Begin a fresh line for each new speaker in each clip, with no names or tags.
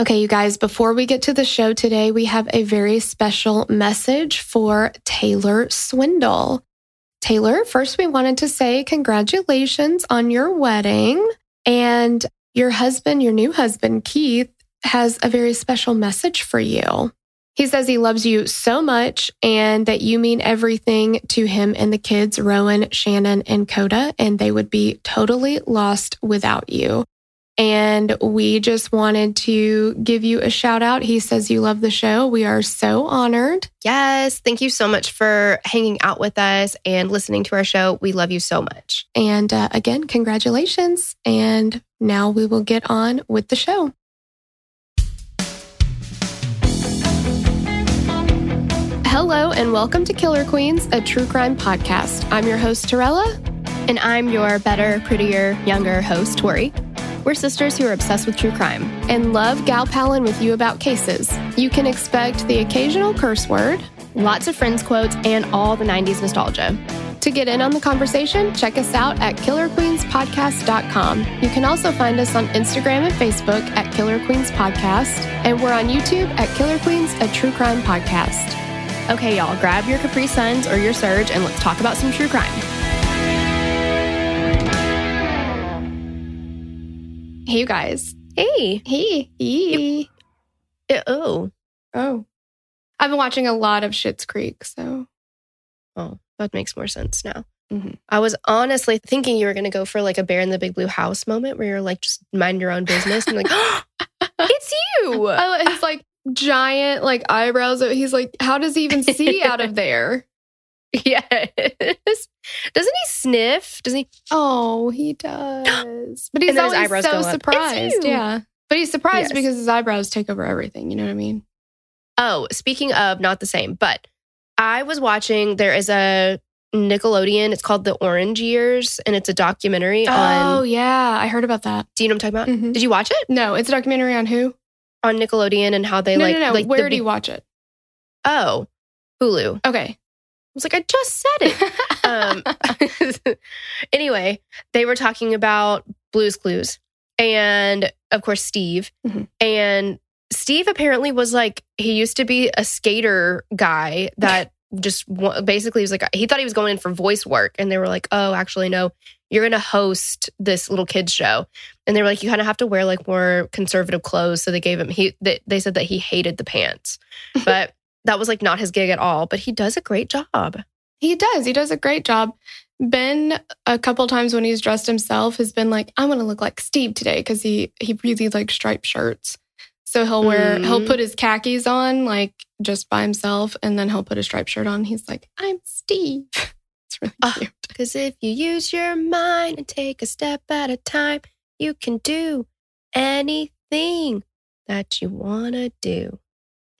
Okay, you guys, before we get to the show today, we have a very special message for Taylor Swindle. Taylor, first, we wanted to say congratulations on your wedding. And your husband, your new husband, Keith, has a very special message for you. He says he loves you so much and that you mean everything to him and the kids, Rowan, Shannon, and Coda, and they would be totally lost without you. And we just wanted to give you a shout out. He says you love the show. We are so honored.
Yes. Thank you so much for hanging out with us and listening to our show. We love you so much.
And uh, again, congratulations. And now we will get on with the show. Hello, and welcome to Killer Queens, a true crime podcast. I'm your host, Torella.
And I'm your better, prettier, younger host, Tori. We're sisters who are obsessed with true crime.
and love gal palin with you about cases. You can expect the occasional curse word.
Lots of friends quotes and all the 90s nostalgia.
To get in on the conversation, check us out at killerqueenspodcast.com. You can also find us on Instagram and Facebook at Killer Queens Podcast, and we're on YouTube at Killer Queens, a true crime podcast.
Okay, y'all, grab your Capri Suns or your Surge and let's talk about some true crime.
Hey, you guys.
Hey.
Hey. Hey.
Oh.
Oh. I've been watching a lot of Schitt's Creek, so.
Oh, that makes more sense now.
Mhm.
I was honestly thinking you were going to go for like a bear in the big blue house moment where you're like, just mind your own business. And like, it's you.
Oh, his like giant like eyebrows. He's like, how does he even see out of there?
yes. Doesn't he sniff? Doesn't he?
Oh, he does. But he's
And then his
always
eyebrows
so
go up. It's
surprised. Yeah. But he's surprised
Yes.
because his eyebrows take over everything. You know what I mean?
Oh, speaking of not the same, but I was watching, there is a Nickelodeon. It's called The Orange Years, and it's a documentary
oh,
on.
yeah. I heard about that.
Do you know what I'm talking about?
Mhm.
Did you watch it
No, it's a documentary on who?
on Nickelodeon and how they
no,
like?
no, no.
like
Where
the
do you watch it?
Oh, Hulu.
Okay.
Was like, I just said it. um, anyway, they were talking about Blues Clues and, of course, Steve.
Mhm.
And Steve apparently was like, he used to be a skater guy that just basically was like, he thought he was going in for voice work. And they were like, oh, actually, no, you're going to host this little kids show. And they were like, you kind of have to wear like more conservative clothes. So they gave him, he, they, they said that he hated the pants, but that was like not his gig at all. But he does a great job.
he does. He does a great job. Ben, a couple times when he's dressed himself, has been like, I'm to look like Steve today because he, he really likes striped shirts. So he'll wear, he'll
Mhm.
put his khakis on like just by himself and then he'll put a striped shirt on. He's like, I'm Steve. It's really
Ah.
cute.
Because if you use your mind and take a step at a time, you can do anything that you want to do.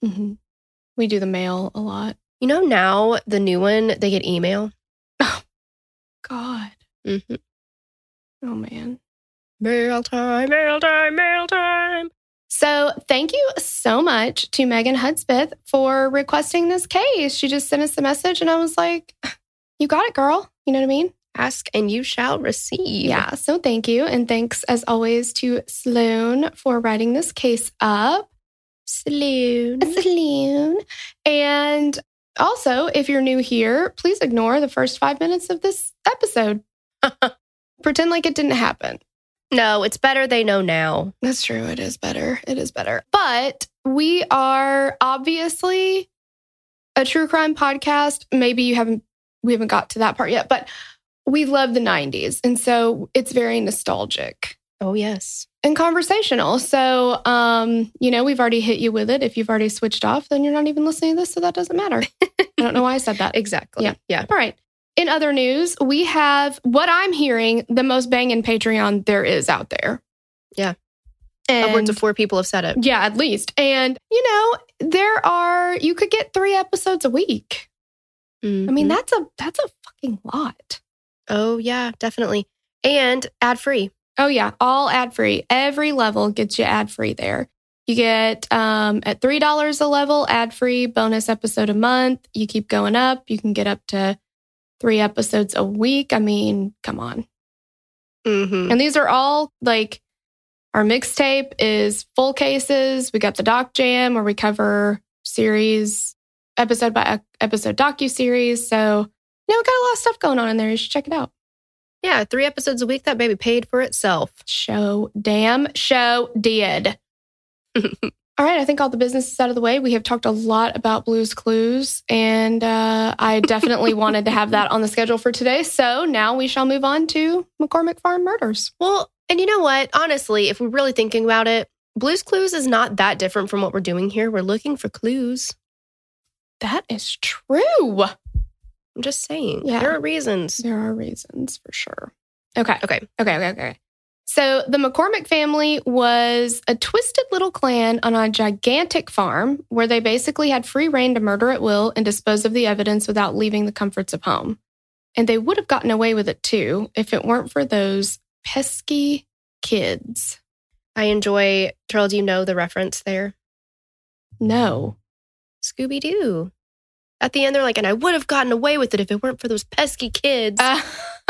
Mhm. We do the mail a lot.
You know, now the new one, they get email.
Oh, God.
Mhm.
Oh, man.
Mail time, mail time, mail time.
So, thank you so much to Megan Hudspeth for requesting this case. She just sent us a message, and I was like, You got it, girl. You know what I mean?
Ask and you shall receive.
Yeah. So, thank you. And thanks, as always, to Sloan for writing this case up.
Saloon.
saloon, And also, if you're new here, please ignore the first five minutes of this episode. Pretend like it didn't happen.
No, it's better they know now.
That's true. It is better. It is better. But we are obviously a true crime podcast. Maybe you haven't we haven't got to that part yet, but we love the 90s. And so it's very nostalgic
Oh, yes.
and conversational. So um, you know, we've already hit you with it. If you've already switched off, then you're not even listening to this, so that doesn't matter. I don't know why I said that.
Exactly.
Yeah.
Yeah.
All right. In other news, we have what I'm hearing the most banging Patreon there is out there.
Yeah.
And
Upwards of four people have said it.
yeah, at least. And you know, there are you could get three episodes a week. I mean,
Mhm.
that's a that's a fucking lot.
oh yeah, definitely, and ad free.
Oh yeah, all ad free. Every level gets you ad free there. You get um, at three dollars a level, ad free bonus episode a month. You keep going up. You can get up to three episodes a week. I mean, come on.
hmm
And these are all like our mixtape is full cases. We got the doc jam where we cover series episode by episode docu series. So you know, we got a lot of stuff going on in there. You should check it out.
Yeah, three episodes a week. That baby paid for itself.
Show damn show did. all right, I think all the business is out of the way. We have talked a lot about Blues Clues, and uh, I definitely wanted to have that on the schedule for today. So now we shall move on to McCormick Farm Murders.
Well, and you know what? Honestly, if we're really thinking about it, Blues Clues is not that different from what we're doing here. We're looking for clues.
That is true.
I'm just saying.
Yeah.
There are reasons.
There are reasons for sure. Okay.
Okay.
Okay. Okay. Okay. So the McCormick family was a twisted little clan on a gigantic farm where they basically had free reign to murder at will and dispose of the evidence without leaving the comforts of home. And they would have gotten away with it too if it weren't for those pesky kids.
I enjoy, Terrell, do you know the reference there?
No.
Scooby Doo. At the end, they're like, and I would have gotten away with it if it weren't for those pesky kids.
Uh,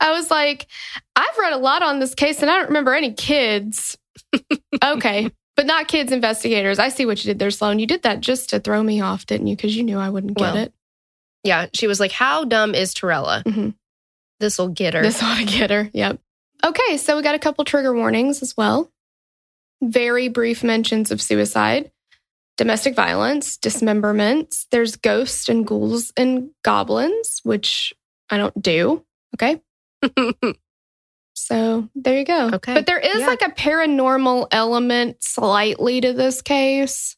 I was like, I've read a lot on this case and I don't remember any kids. okay. But not kids investigators. I see what you did there, Sloan. You did that just to throw me off, didn't you? Because you knew I wouldn't get
Well,
it.
yeah. She was like, how dumb is Torella?
Mhm.
This'll get her.
This ought to get her. Yep. Okay. So we got a couple trigger warnings as well. Very brief mentions of suicide, domestic violence, dismemberments. There's ghosts and ghouls and goblins, which I don't do. Okay. So there you go.
Okay.
But there is
Yeah.
like a paranormal element slightly to this case.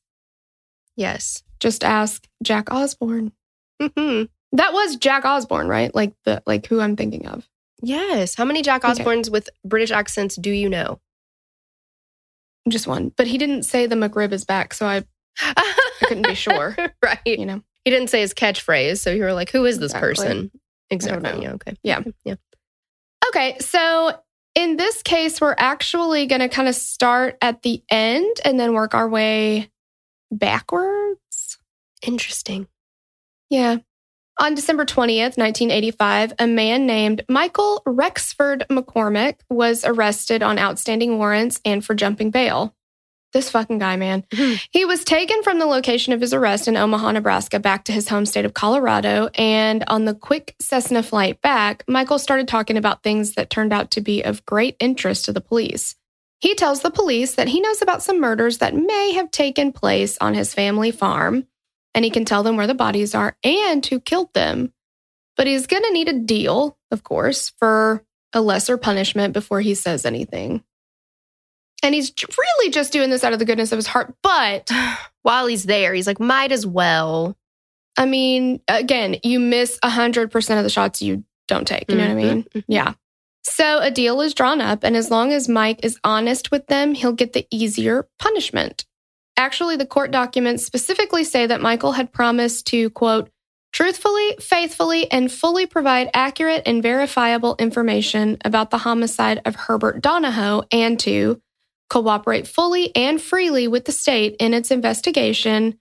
yes.
Just ask Jack Osbourne.
Mhm.
That was Jack Osbourne, right? Like the like who I'm thinking of.
Yes. How many Jack
Okay.
Osbournes with British accents do you know?
Just one. But he didn't say the McRib is back, so I,
I
couldn't be sure.
right.
you know.
He didn't say his catchphrase. So you were like, who is this
Exactly.
person? Exactly. Yeah. Okay.
Yeah.
Yeah.
Okay, so in this case, we're actually going to kind of start at the end and then work our way backwards.
Interesting.
Yeah. On December 20th, 1985, a man named Michael Rexford McCormick was arrested on outstanding warrants and for jumping bail. This fucking guy, man.
Mhm.
He was taken from the location of his arrest in Omaha, Nebraska, back to his home state of Colorado. And on the quick Cessna flight back, Michael started talking about things that turned out to be of great interest to the police. He tells the police that he knows about some murders that may have taken place on his family farm, and he can tell them where the bodies are and who killed them. But he's going to need a deal, of course, for a lesser punishment before he says anything. And he's really just doing this out of the goodness of his heart. But
While he's there, he's like, might as well.
I mean, again, you miss 100% of the shots you don't take. You know what I mean?
Mhm.
Yeah. So a deal is drawn up, and as long as Mike is honest with them, he'll get the easier punishment. Actually, the court documents specifically say that Michael had promised to, quote, truthfully, faithfully, and fully provide accurate and verifiable information about the homicide of Herbert Donahoe and to cooperate fully and freely with the state in its investigation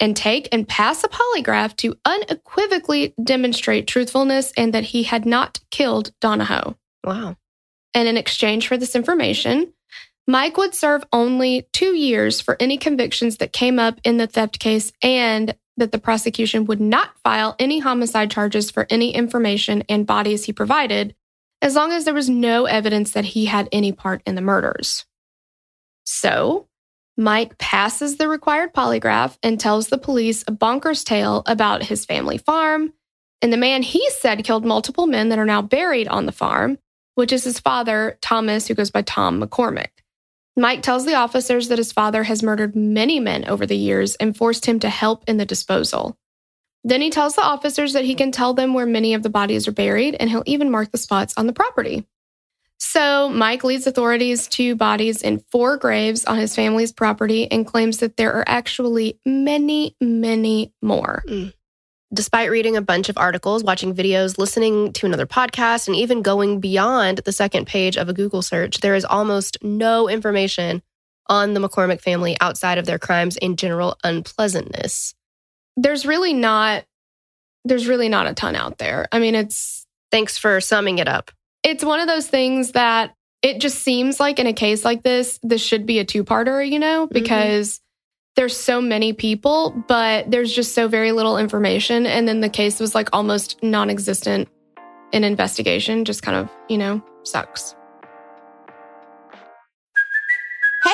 and take and pass a polygraph to unequivocally demonstrate truthfulness and that he had not killed Donahoe.
Wow.
And in exchange for this information, Mike would serve only two years for any convictions that came up in the theft case and that the prosecution would not file any homicide charges for any information and bodies he provided, as long as there was no evidence that he had any part in the murders. So, Mike passes the required polygraph and tells the police a bonkers tale about his family farm and the man he said killed multiple men that are now buried on the farm, which is his father, Thomas, who goes by Tom McCormick. Mike tells the officers that his father has murdered many men over the years and forced him to help in the disposal. Then he tells the officers that he can tell them where many of the bodies are buried and he'll even mark the spots on the property. So Mike leads authorities to bodies in four graves on his family's property and claims that there are actually many, many more. Mm.
Despite reading a bunch of articles, watching videos, listening to another podcast, and even going beyond the second page of a Google search, there is almost no information on the McCormick family outside of their crimes and general unpleasantness.
There's really not there's really not a ton out there. I mean, it's
Thanks for summing it up.
It's one of those things that it just seems like in a case like this, this should be a two-parter, you know, mm-hmm. because there's so many people, but there's just so very little information. And then the case was like almost non-existent in investigation, just kind of, you know, sucks.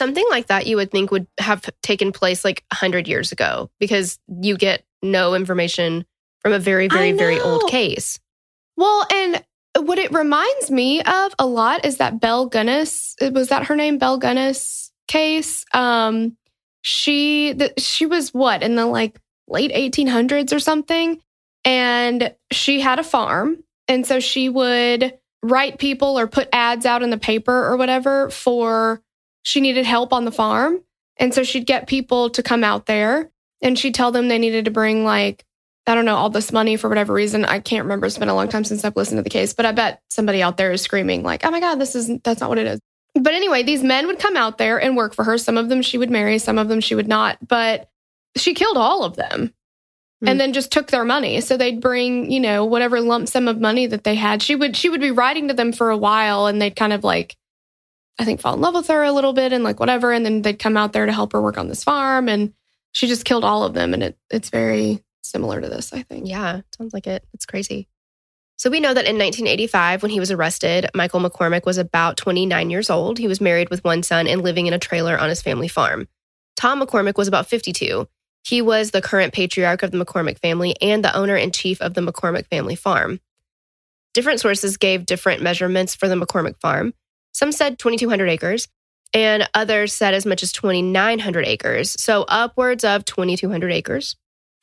Something like that you would think would have taken place like 100 years ago because you get no information from a very, very, very old case.
Well, and what it reminds me of a lot is that Belle Gunness, was that her name? Belle Gunness case. Um, she the, she was what in the like late 1800s or something, and she had a farm, and so she would write people or put ads out in the paper or whatever for she needed help on the farm, and so she'd get people to come out there, and she'd tell them they needed to bring like I don't know, all this money for whatever reason. I can't remember. It's been a long time since I've listened to the case, but I bet somebody out there is screaming, like, oh my God, this is that's not what it is. But anyway, these men would come out there and work for her. Some of them she would marry, some of them she would not. But she killed all of them
Hmm.
and then just took their money. So they'd bring, you know, whatever lump sum of money that they had. She would she would be writing to them for a while and they'd kind of like I think fall in love with her a little bit and like whatever. And then they'd come out there to help her work on this farm. And she just killed all of them. And it it's very similar to this, I think.
Yeah, sounds like it. It's crazy. So we know that in 1985, when he was arrested, Michael McCormick was about 29 years old. He was married with one son and living in a trailer on his family farm. Tom McCormick was about 52. He was the current patriarch of the McCormick family and the owner and chief of the McCormick family farm. Different sources gave different measurements for the McCormick farm. Some said 2,200 acres, and others said as much as 2,900 acres. So upwards of 2,200 acres.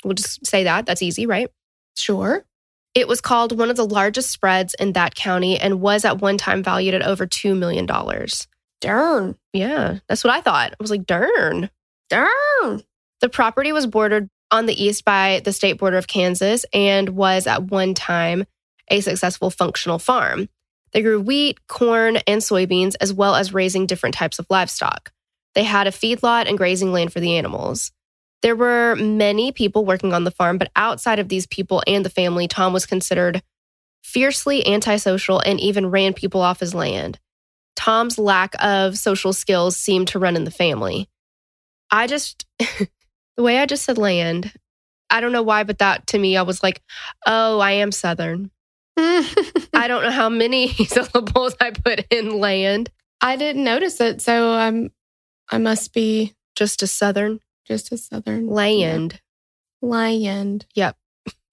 We'll just say that. That's easy, right?
Sure.
It was called one of the largest spreads in that county and was at one time valued at over $2 million.
Darn.
Yeah, that's what I thought. I was like, darn.
Darn.
The property was bordered on the east by the state border of Kansas and was at one time a successful functional farm. They grew wheat, corn, and soybeans, as well as raising different types of livestock. They had a feedlot and grazing land for the animals. There were many people working on the farm, but outside of these people and the family, Tom was considered fiercely antisocial and even ran people off his land. Tom's lack of social skills seemed to run in the family. I just, the way I just said land, I don't know why, but that to me, I was like, oh, I am Southern. I don't know how many syllables I put in land.
I didn't notice it, so I'm I must be
Just a Southern
just a southern
land.
Land.
Yep.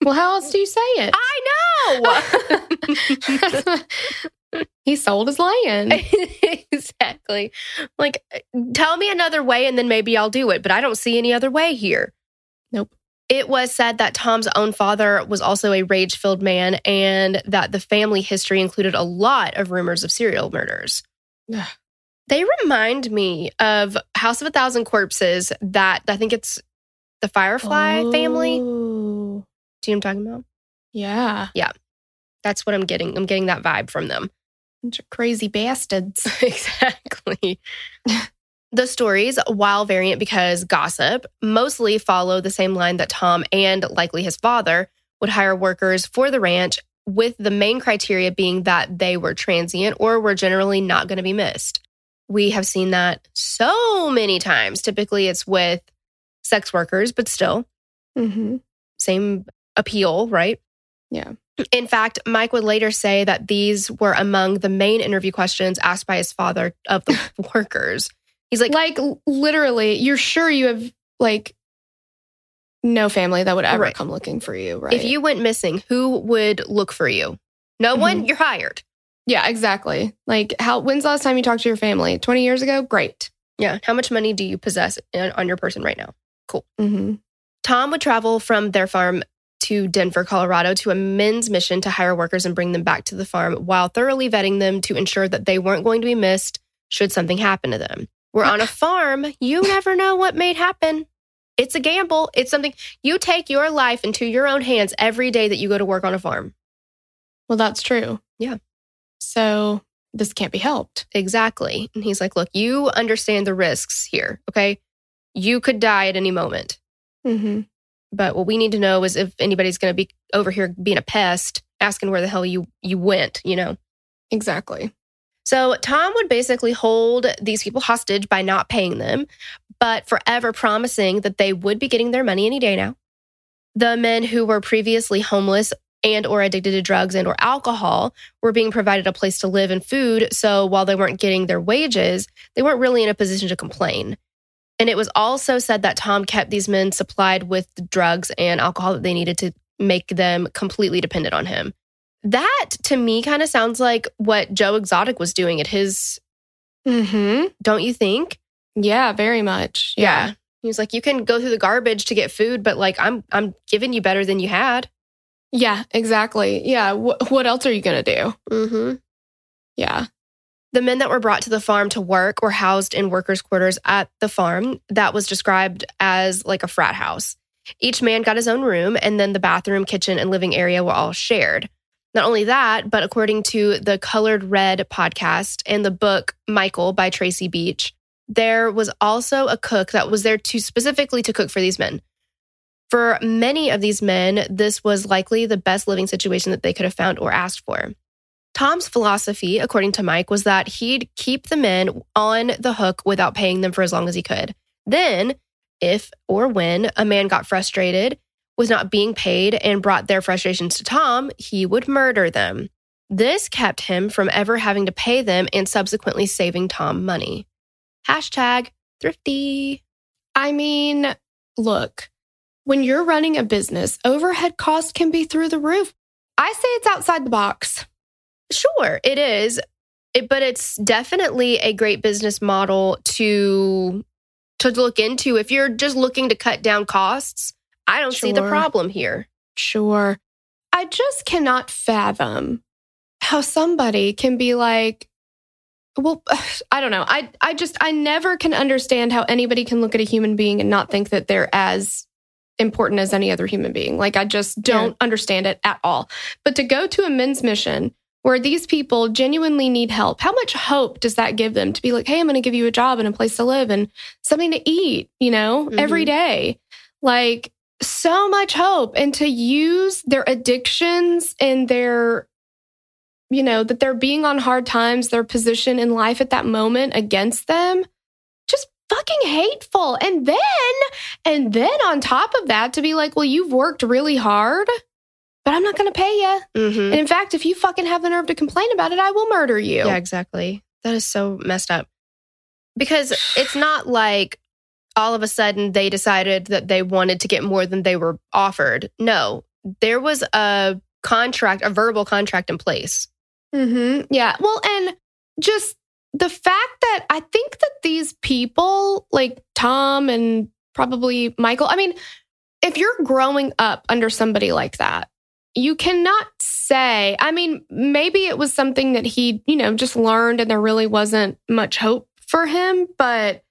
Well, how else do you say it?
I know.
he sold his land.
exactly. Like, tell me another way and then maybe I'll do it, but I don't see any other way here. It was said that Tom's own father was also a rage filled man and that the family history included a lot of rumors of serial murders. They remind me of House of a Thousand Corpses that I think it's the Firefly family. Oh. Do
Oh,
you know what I'm talking about?
Yeah. Yeah.
That's what I'm getting. I'm getting that vibe from them.
Bunch of crazy bastards.
exactly. the stories, while variant because gossip, mostly follow the same line that Tom and likely his father would hire workers for the ranch, with the main criteria being that they were transient or were generally not going to be missed. We have seen that so many times. Typically, it's with sex workers, but still,
hmm
same appeal, right?
Yeah.
In fact, Mike would later say that these were among the main interview questions asked by his father of the workers. He's like,
Like literally, you're sure you have like no family that would ever
Right.
come looking for you, right?
if you went missing, who would look for you? No one, you're hired.
Yeah, exactly. Like how when's the last time you talked to your family? 20 years ago? Great.
Yeah. How much money do you possess on your person right now? Cool.
Mm-hmm.
Tom would travel from their farm to Denver, Colorado to a men's mission to hire workers and bring them back to the farm while thoroughly vetting them to ensure that they weren't going to be missed should something happen to them. We're on a farm. You never know what may happen. It's a gamble. It's something you take your life into your own hands every day that you go to work on a farm.
Well, that's true.
Yeah.
So this can't be helped.
Exactly. And he's like, look, you understand the risks here. Okay. You could die at any moment.
Mm-hmm.
But what we need to know is if anybody's going to be over here being a pest, asking where the hell you you went, you know.
Exactly.
So Tom would basically hold these people hostage by not paying them, but forever promising that they would be getting their money any day now. The men who were previously homeless and or addicted to drugs and or alcohol were being provided a place to live and food, so while they weren't getting their wages, they weren't really in a position to complain. And it was also said that Tom kept these men supplied with the drugs and alcohol that they needed to make them completely dependent on him. That to me kind of sounds like what Joe Exotic was doing at his,
Mm-hmm.
don't you think?
Yeah, very much. Yeah.
He was like, you can go through the garbage to get food, but like I'm I'm giving you better than you had.
Yeah, exactly. Yeah. Wh- what else are you going to do?
Mm-hmm.
Yeah.
The men that were brought to the farm to work were housed in workers' quarters at the farm that was described as like a frat house. Each man got his own room, and then the bathroom, kitchen, and living area were all shared. Not only that, but according to the Colored Red podcast and the book Michael by Tracy Beach, there was also a cook that was there to specifically to cook for these men. For many of these men, this was likely the best living situation that they could have found or asked for. Tom's philosophy, according to Mike, was that he'd keep the men on the hook without paying them for as long as he could. Then, if or when a man got frustrated with not being paid and brought their frustrations to Tom, he would murder them. This kept him from ever having to pay them and subsequently saving Tom money. Hashtag thrifty.
I mean, look, when you're running a business, overhead costs can be through the roof. I say it's outside the box.
Sure, it is. It, but it's definitely a great business model to to look into if you're just looking to cut down costs. I don't see the problem here.
Sure. I just cannot fathom how somebody can be like, well, I don't know. I, I just, I never can understand how anybody can look at a human being and not think that they're as important as any other human being. Like, I just don't understand it at all. But to go to a men's mission where these people genuinely need help, how much hope does that give them to be like, hey, I'm going to give you a job and a place to live and something to eat, you know,
Mhm.
every day? Like, so much hope and to use their addictions and their you know that they're being on hard times their position in life at that moment against them just fucking hateful and then and then on top of that to be like well you've worked really hard but i'm not going to pay you
Mm-hmm.
and in fact if you fucking have the nerve to complain about it i will murder you
Yeah, exactly. That is so messed up. Because it's not like all of a sudden they decided that they wanted to get more than they were offered. No, there was a contract, a verbal contract in place.
hmm Yeah. Well, and just the fact that I think that these people, like Tom and probably Michael, I mean, if you're growing up under somebody like that, you cannot say, I mean, maybe it was something that he, you know, just learned and there really wasn't much hope for him, but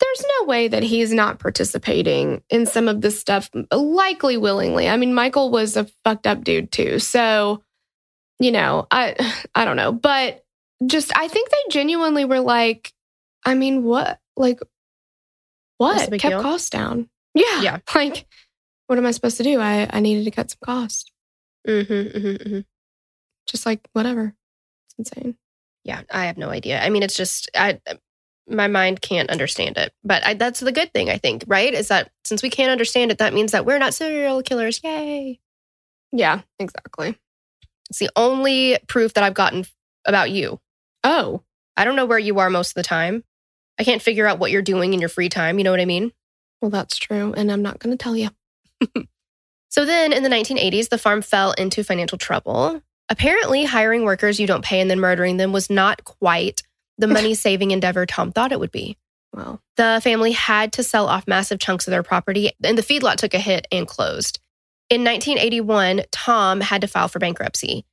there's no way that he's not participating in some of this stuff, likely willingly. I mean, Michael was a fucked up dude too. So, you know, I I don't know, but just I think they genuinely were like, I mean, what like what kept
deal?
costs down? Yeah,
Yeah.
Like, what am I supposed to do? I I needed to cut some cost.
Mm-hmm, mm-hmm, mm-hmm.
Just like whatever. It's insane.
Yeah, I have no idea. I mean, it's just I, my mind can't understand it. But I, that's the good thing, I think, right? Is that since we can't understand it, that means that we're not serial killers. Yay!
Yeah, exactly.
It's the only proof that I've gotten about you.
Oh,
I don't know where you are most of the time. I can't figure out what you're doing in your free time. You know what I mean?
well, that's true. And I'm not going to tell you.
So then in the 1980s, the farm fell into financial trouble. Apparently, hiring workers you don't pay and then murdering them was not quite the money saving endeavor Tom thought it would be.
Well,
The family had to sell off massive chunks of their property, and the feedlot took a hit and closed. In 1981, Tom had to file for bankruptcy.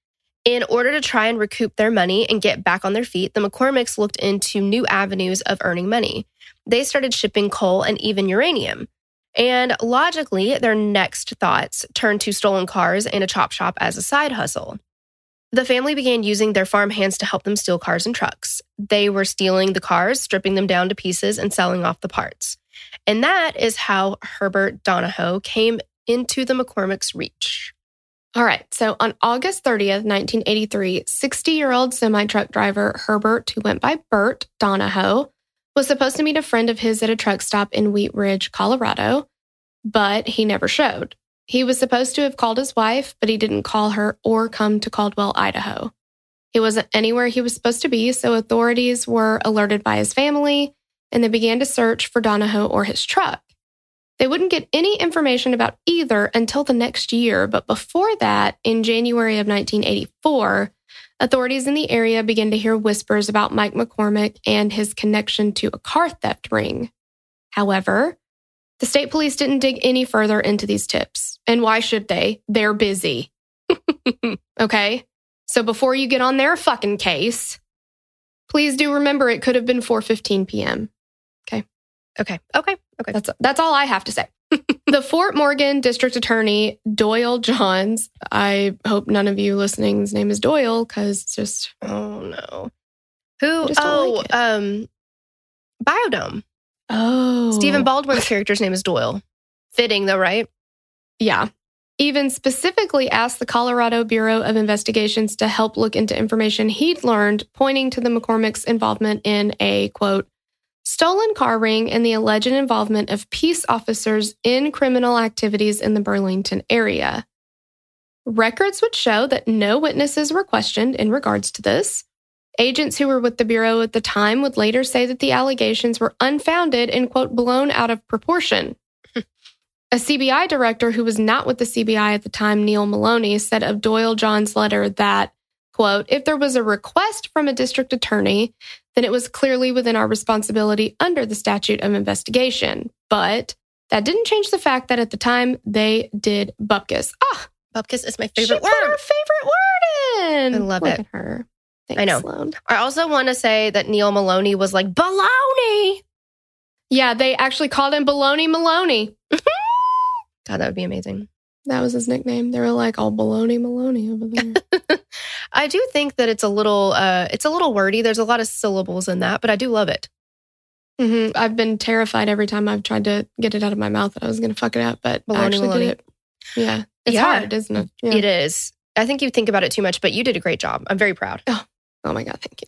In order to try and recoup their money and get back on their feet, the McCormicks looked into new avenues of earning money. They started shipping coal and even uranium. And logically, their next thoughts turned to stolen cars and a chop shop as a side hustle. The family began using their farm hands to help them steal cars and trucks. They were stealing the cars, stripping them down to pieces, and selling off the parts. And that is how Herbert Donahoe came into the McCormick's reach.
all right. So on August 30th, 1983, 60 year old semi truck driver Herbert, who went by Bert Donahoe, was supposed to meet a friend of his at a truck stop in Wheat Ridge, Colorado, but he never showed. He was supposed to have called his wife, but he didn't call her or come to Caldwell, Idaho. He wasn't anywhere he was supposed to be, so authorities were alerted by his family and they began to search for Donahoe or his truck. They wouldn't get any information about either until the next year, but before that, in January of 1984, authorities in the area began to hear whispers about Mike McCormick and his connection to a car theft ring. However, the state police didn't dig any further into these tips. And why should they? They're busy. okay? So before you get on their fucking case, please do remember it could have been 4:15 p.m.
Okay, okay, okay. Okay.
That's that's all I have to say. the Fort Morgan District Attorney Doyle Johns. I hope none of you listening's name is Doyle because it's just
Oh no. Who? Oh,
like
um, Biodome.
oh
Stephen Baldwin's character's name is Doyle. Fitting though, right?
Yeah. Even specifically asked the Colorado Bureau of Investigations to help look into information he'd learned, pointing to the McCormick's involvement in a quote, stolen car ring and the alleged involvement of peace officers in criminal activities in the Burlington area. Records would show that no witnesses were questioned in regards to this. Agents who were with the Bureau at the time would later say that the allegations were unfounded and, quote, blown out of proportion. A CBI director who was not with the CBI at the time, Neil Maloney, said of Doyle John's letter that, quote, if there was a request from a district attorney, then it was clearly within our responsibility under the statute of investigation. But that didn't change the fact that at the time they did bupkis. Ah,
Bupkis is my
she
favorite
put her
word.
favorite word in.
I love
Look
it.
Her. Thanks,
I know.
Sloan.
I also want to say that Neil Maloney was like baloney.
Yeah, they actually called him Baloney Maloney.
God, that would be amazing.
That was his nickname. They were like, all Baloney Maloney over there."
I do think that it's a little, uh, it's a little wordy. There's a lot of syllables in that, but I do love it.
Mm-hmm. I've been terrified every time I've tried to get it out of my mouth that I was going to fuck it up, but I
Baloney
actually
Maloney.
did it. Yeah, it's
Yeah.
hard, isn't it? Yeah.
It is. I think you think about it too much, but you did a great job. I'm very proud.
Oh my god, thank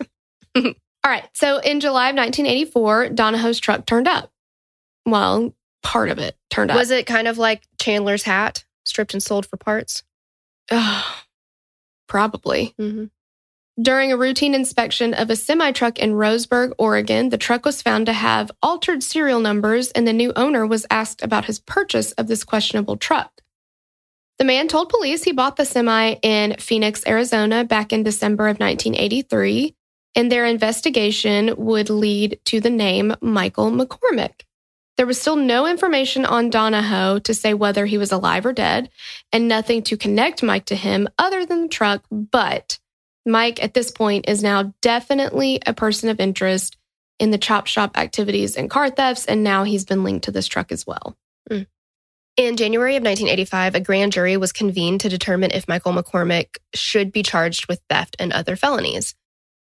you. All right, so in July of 1984, Donahoe's truck turned up. Well, part of it turned up.
Was it kind of like Chandler's hat, stripped and sold for parts?
Ugh, probably.
Mm-hmm.
During a routine inspection of a semi truck in Roseburg, Oregon, the truck was found to have altered serial numbers, and the new owner was asked about his purchase of this questionable truck. The man told police he bought the semi in Phoenix, Arizona back in December of 1983, and their investigation would lead to the name Michael McCormick. There was still no information on Donahoe to say whether he was alive or dead, and nothing to connect Mike to him other than the truck, but Mike at this point is now definitely a person of interest in the chop shop activities and car thefts, and now he's been linked to this truck as well. Mm.
In January of 1985, a grand jury was convened to determine if Michael McCormick should be charged with theft and other felonies.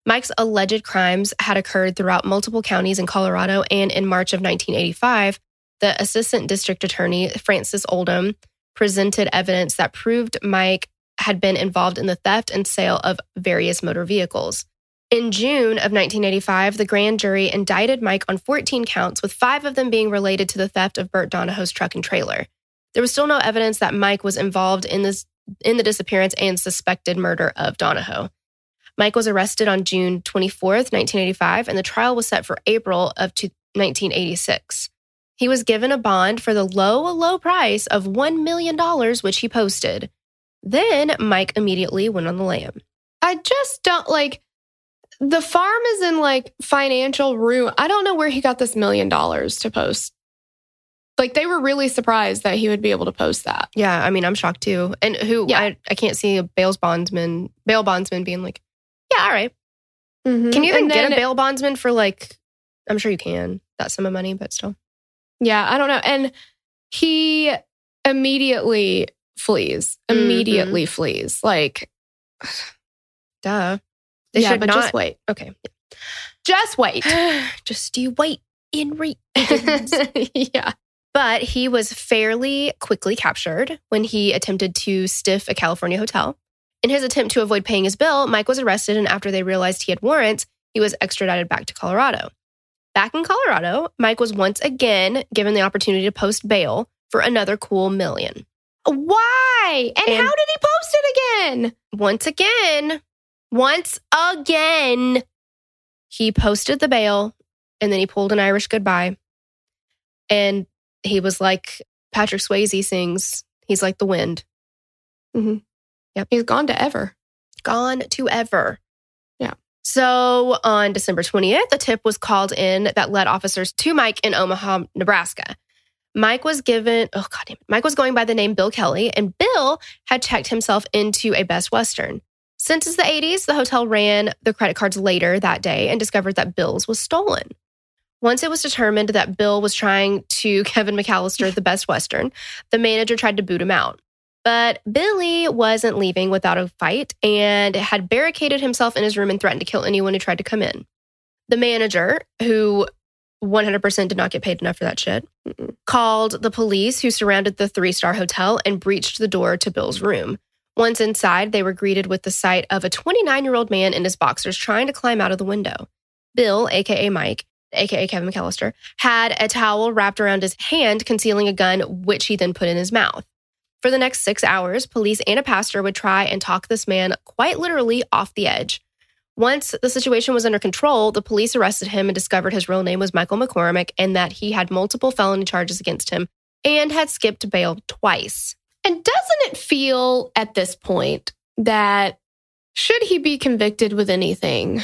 Mike's alleged crimes had occurred throughout multiple counties in Colorado, and in March of 1985, the assistant district attorney, Francis Oldham, presented evidence that proved Mike had been involved in the theft and sale of various motor vehicles. In June of 1985, the grand jury indicted Mike on 14 counts, with five of them being related to the theft of Bert Donahoe's truck and trailer. There was still no evidence that Mike was involved in this in the disappearance and suspected murder of Donahoe. Mike was arrested on June 24th, 1985, and the trial was set for April of 1986. He was given a bond for the low, low price of $1 million, which he posted. Then Mike immediately went on the lam.
I just don't like the farm is in like financial ruin. I don't know where he got this million dollars to post. Like they were really surprised that he would be able to post that.
Yeah, I mean, I'm shocked too. And who
Yeah.
I, I can't see a bail bondsman, bail bondsman being like, yeah, all right.
Mhm.
Can you even
And
get a bail bondsman for like, I'm sure you can, that sum of money, but still.
Yeah, I don't know. And he immediately flees. Immediately flees. Like,
Duh. They
yeah,
should
but
not.
just wait.
Okay.
Just wait.
just you wait in re.
yeah.
But he was fairly quickly captured when he attempted to stiff a California hotel. In his attempt to avoid paying his bill, Mike was arrested, and after they realized he had warrants, he was extradited back to Colorado. Back in Colorado, Mike was once again given the opportunity to post bail for another cool million.
Why? And,
And-
how did he post it again?
Once again, once again, he posted the bail and then he pulled an Irish goodbye. And he was like Patrick Swayze sings, he's like the wind, mm-hmm.
He's gone to ever.
gone to ever.
Yeah.
So on December 20th, a tip was called in that led officers to Mike in Omaha, Nebraska. Mike was given, oh God damn it. Mike was going by the name Bill Kelly, and Bill had checked himself into a Best Western. Since it's the 80s, the hotel ran the credit cards later that day and discovered that Bill's was stolen. Once it was determined that Bill was trying to Kevin McCallister the Best Western, the manager tried to boot him out. But Billy wasn't leaving without a fight and had barricaded himself in his room and threatened to kill anyone who tried to come in. The manager, who 100% did not get paid enough for that shit, called the police who surrounded the three star hotel and breached the door to Bill's room. Once inside, they were greeted with the sight of a 29 year old man in his boxers trying to climb out of the window. Bill, aka Mike, aka Kevin McCallister, had a towel wrapped around his hand, concealing a gun, which he then put in his mouth. For the next six hours, police and a pastor would try and talk this man quite literally off the edge. Once the situation was under control, the police arrested him and discovered his real name was Michael McCormick and that he had multiple felony charges against him and had skipped bail twice.
And doesn't it feel at this point that should he be convicted with anything,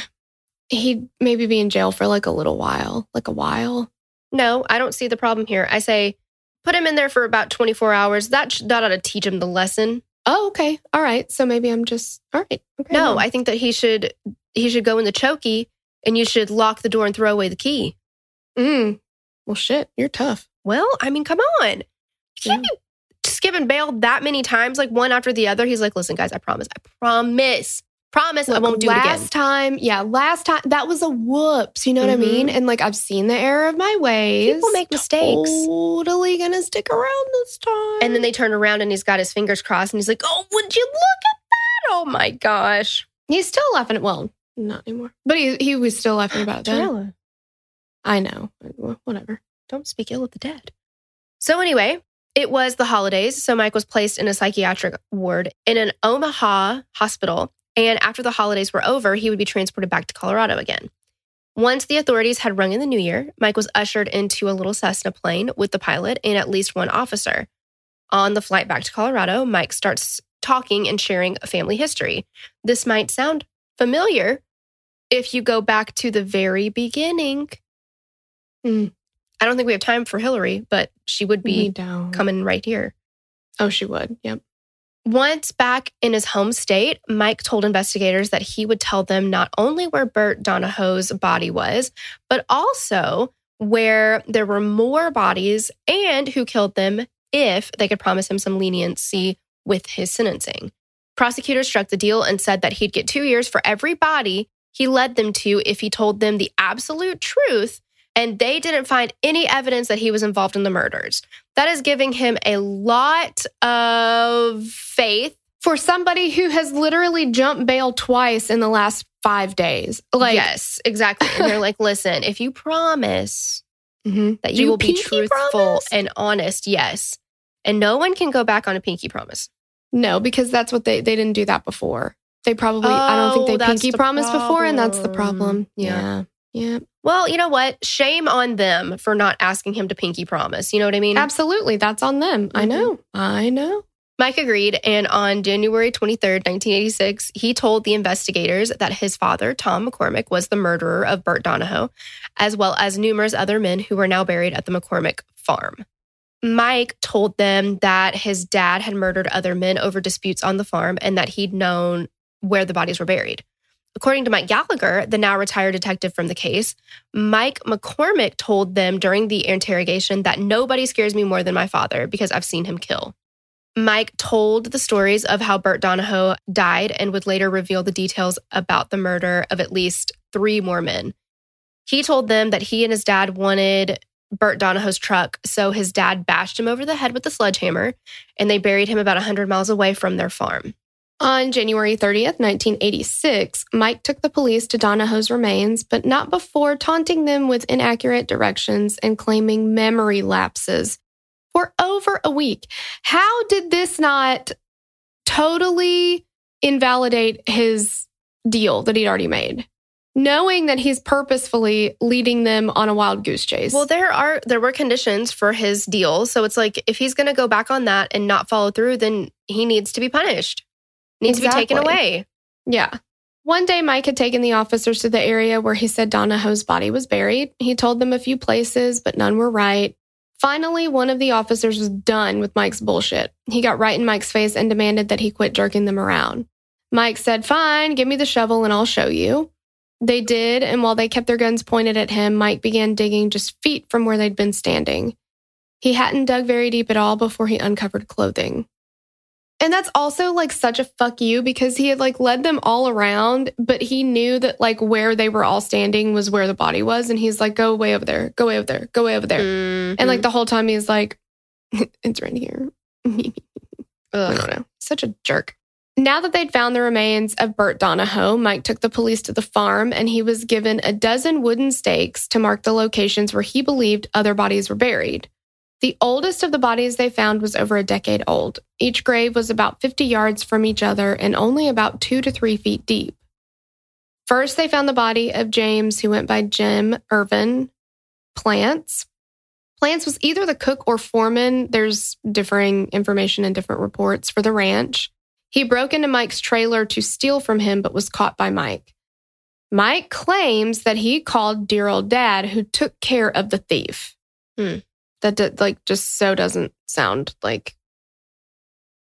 he'd maybe be in jail for like a little while, like a while?
No, I don't see the problem here. I say put him in there for about 24 hours. That, sh- that ought to teach him the lesson.
Oh, okay. All right. So maybe I'm just all right. Okay.
No, I think that he should he should go in the chokey and you should lock the door and throw away the key.
Mm. Well, shit, you're tough.
Well, I mean, come on. Can't be skipping bail that many times, like one after the other. He's like, listen, guys, I promise. I promise. Promise I won't do it
last time, yeah, last time that was a whoops. You know what I mean? Mm-hmm. And like I've seen the error of my ways.
People make mistakes.
Totally gonna stick around this time.
And then they turn around and he's got his fingers crossed and he's like, oh, would you look at that? Oh my gosh.
he's still laughing at well, not anymore. But he he was still laughing about then. I know. Whatever.
don't speak ill of the dead. So, anyway, it was the holidays. So, Mike was placed in a psychiatric ward in an Omaha hospital. And after the holidays were over, he would be transported back to Colorado again. Once the authorities had rung in the new year, Mike was ushered into a little Cessna plane with the pilot and at least one officer. On the flight back to Colorado, Mike starts talking and sharing a family history. This might sound familiar if you go back to the very beginning.
Hmm.
I don't think we have time for Hillary, but she would be coming right here.
Oh, she would. Yep.
Once back in his home state, Mike told investigators that he would tell them not only where Bert Donahoe's body was, but also where there were more bodies and who killed them if they could promise him some leniency with his sentencing. Prosecutors struck the deal and said that he'd get two years for every body he led them to if he told them the absolute truth and they didn't find any evidence that he was involved in the murders. That is giving him a lot of faith.
For somebody who has literally jumped bail twice in the last five days. Like,
yes, exactly. And they're like, listen, if you promise
Mhm.
that
Do
you will be truthful
promise?
and honest, yes. And no one can go back on a pinky promise.
No, because that's what they they didn't do that before. They probably I don't think
Oh,
they pinky
the
promised before, and that's the
problem.
problem.
Yeah.
Yeah. Yeah.
Well, you know what? Shame on them for not asking him to pinky promise. You know what I mean?
Absolutely. That's on them. I
Mhm.
know. I know.
Mike agreed, and on January 23rd, 1986, he told the investigators that his father, Tom McCormick, was the murderer of Bert Donahoe, as well as numerous other men who were now buried at the McCormick farm. Mike told them that his dad had murdered other men over disputes on the farm and that he'd known where the bodies were buried. According to Mike Gallagher, the now retired detective from the case, Mike McCormick told them during the interrogation that nobody scares me more than my father because I've seen him kill. Mike told the stories of how Bert Donahoe died and would later reveal the details about the murder of at least three more men. He told them that he and his dad wanted Bert Donahoe's truck, so his dad bashed him over the head with a sledgehammer and they buried him about 100 miles away from their farm.
On January 30th, 1986, Mike took the police to Donahoe's remains, but not before taunting them with inaccurate directions and claiming memory lapses for over a week. How did this not totally invalidate his deal that he'd already made? Knowing that he's purposefully leading them on a wild goose chase.
Well, there are there were conditions for his deal, so it's like if he's going to go back on that and not follow through, then he needs to be punished. Needs to be taken away.
Yeah. One day, Mike had taken the officers to the area where he said Donahoe's body was buried. He told them a few places, but none were right. Finally, one of the officers was done with Mike's bullshit. He got right in Mike's face and demanded that he quit jerking them around. Mike said, Fine, give me the shovel and I'll show you. They did, and while they kept their guns pointed at him, Mike began digging just feet from where they'd been standing. He hadn't dug very deep at all before he uncovered clothing. And that's also like such a fuck you because he had like led them all around, but he knew that like where they were all standing was where the body was. And he's like, go way over there, go way over there, go way over there.
Mhm.
And like the whole time he's like, it's right here. I
Ugh.
don't know. Such a jerk. Now that they'd found the remains of Bert Donahoe, Mike took the police to the farm and he was given a dozen wooden stakes to mark the locations where he believed other bodies were buried. The oldest of the bodies they found was over a decade old. Each grave was about 50 yards from each other and only about two to three feet deep. First, they found the body of James, who went by Jim Irvin Plants. Plants was either the cook or foreman. There's differing information in different reports for the ranch. He broke into Mike's trailer to steal from him, but was caught by Mike. Mike claims that he called dear old dad, who took care of the thief.
Hmm.
That d- like just so doesn't sound like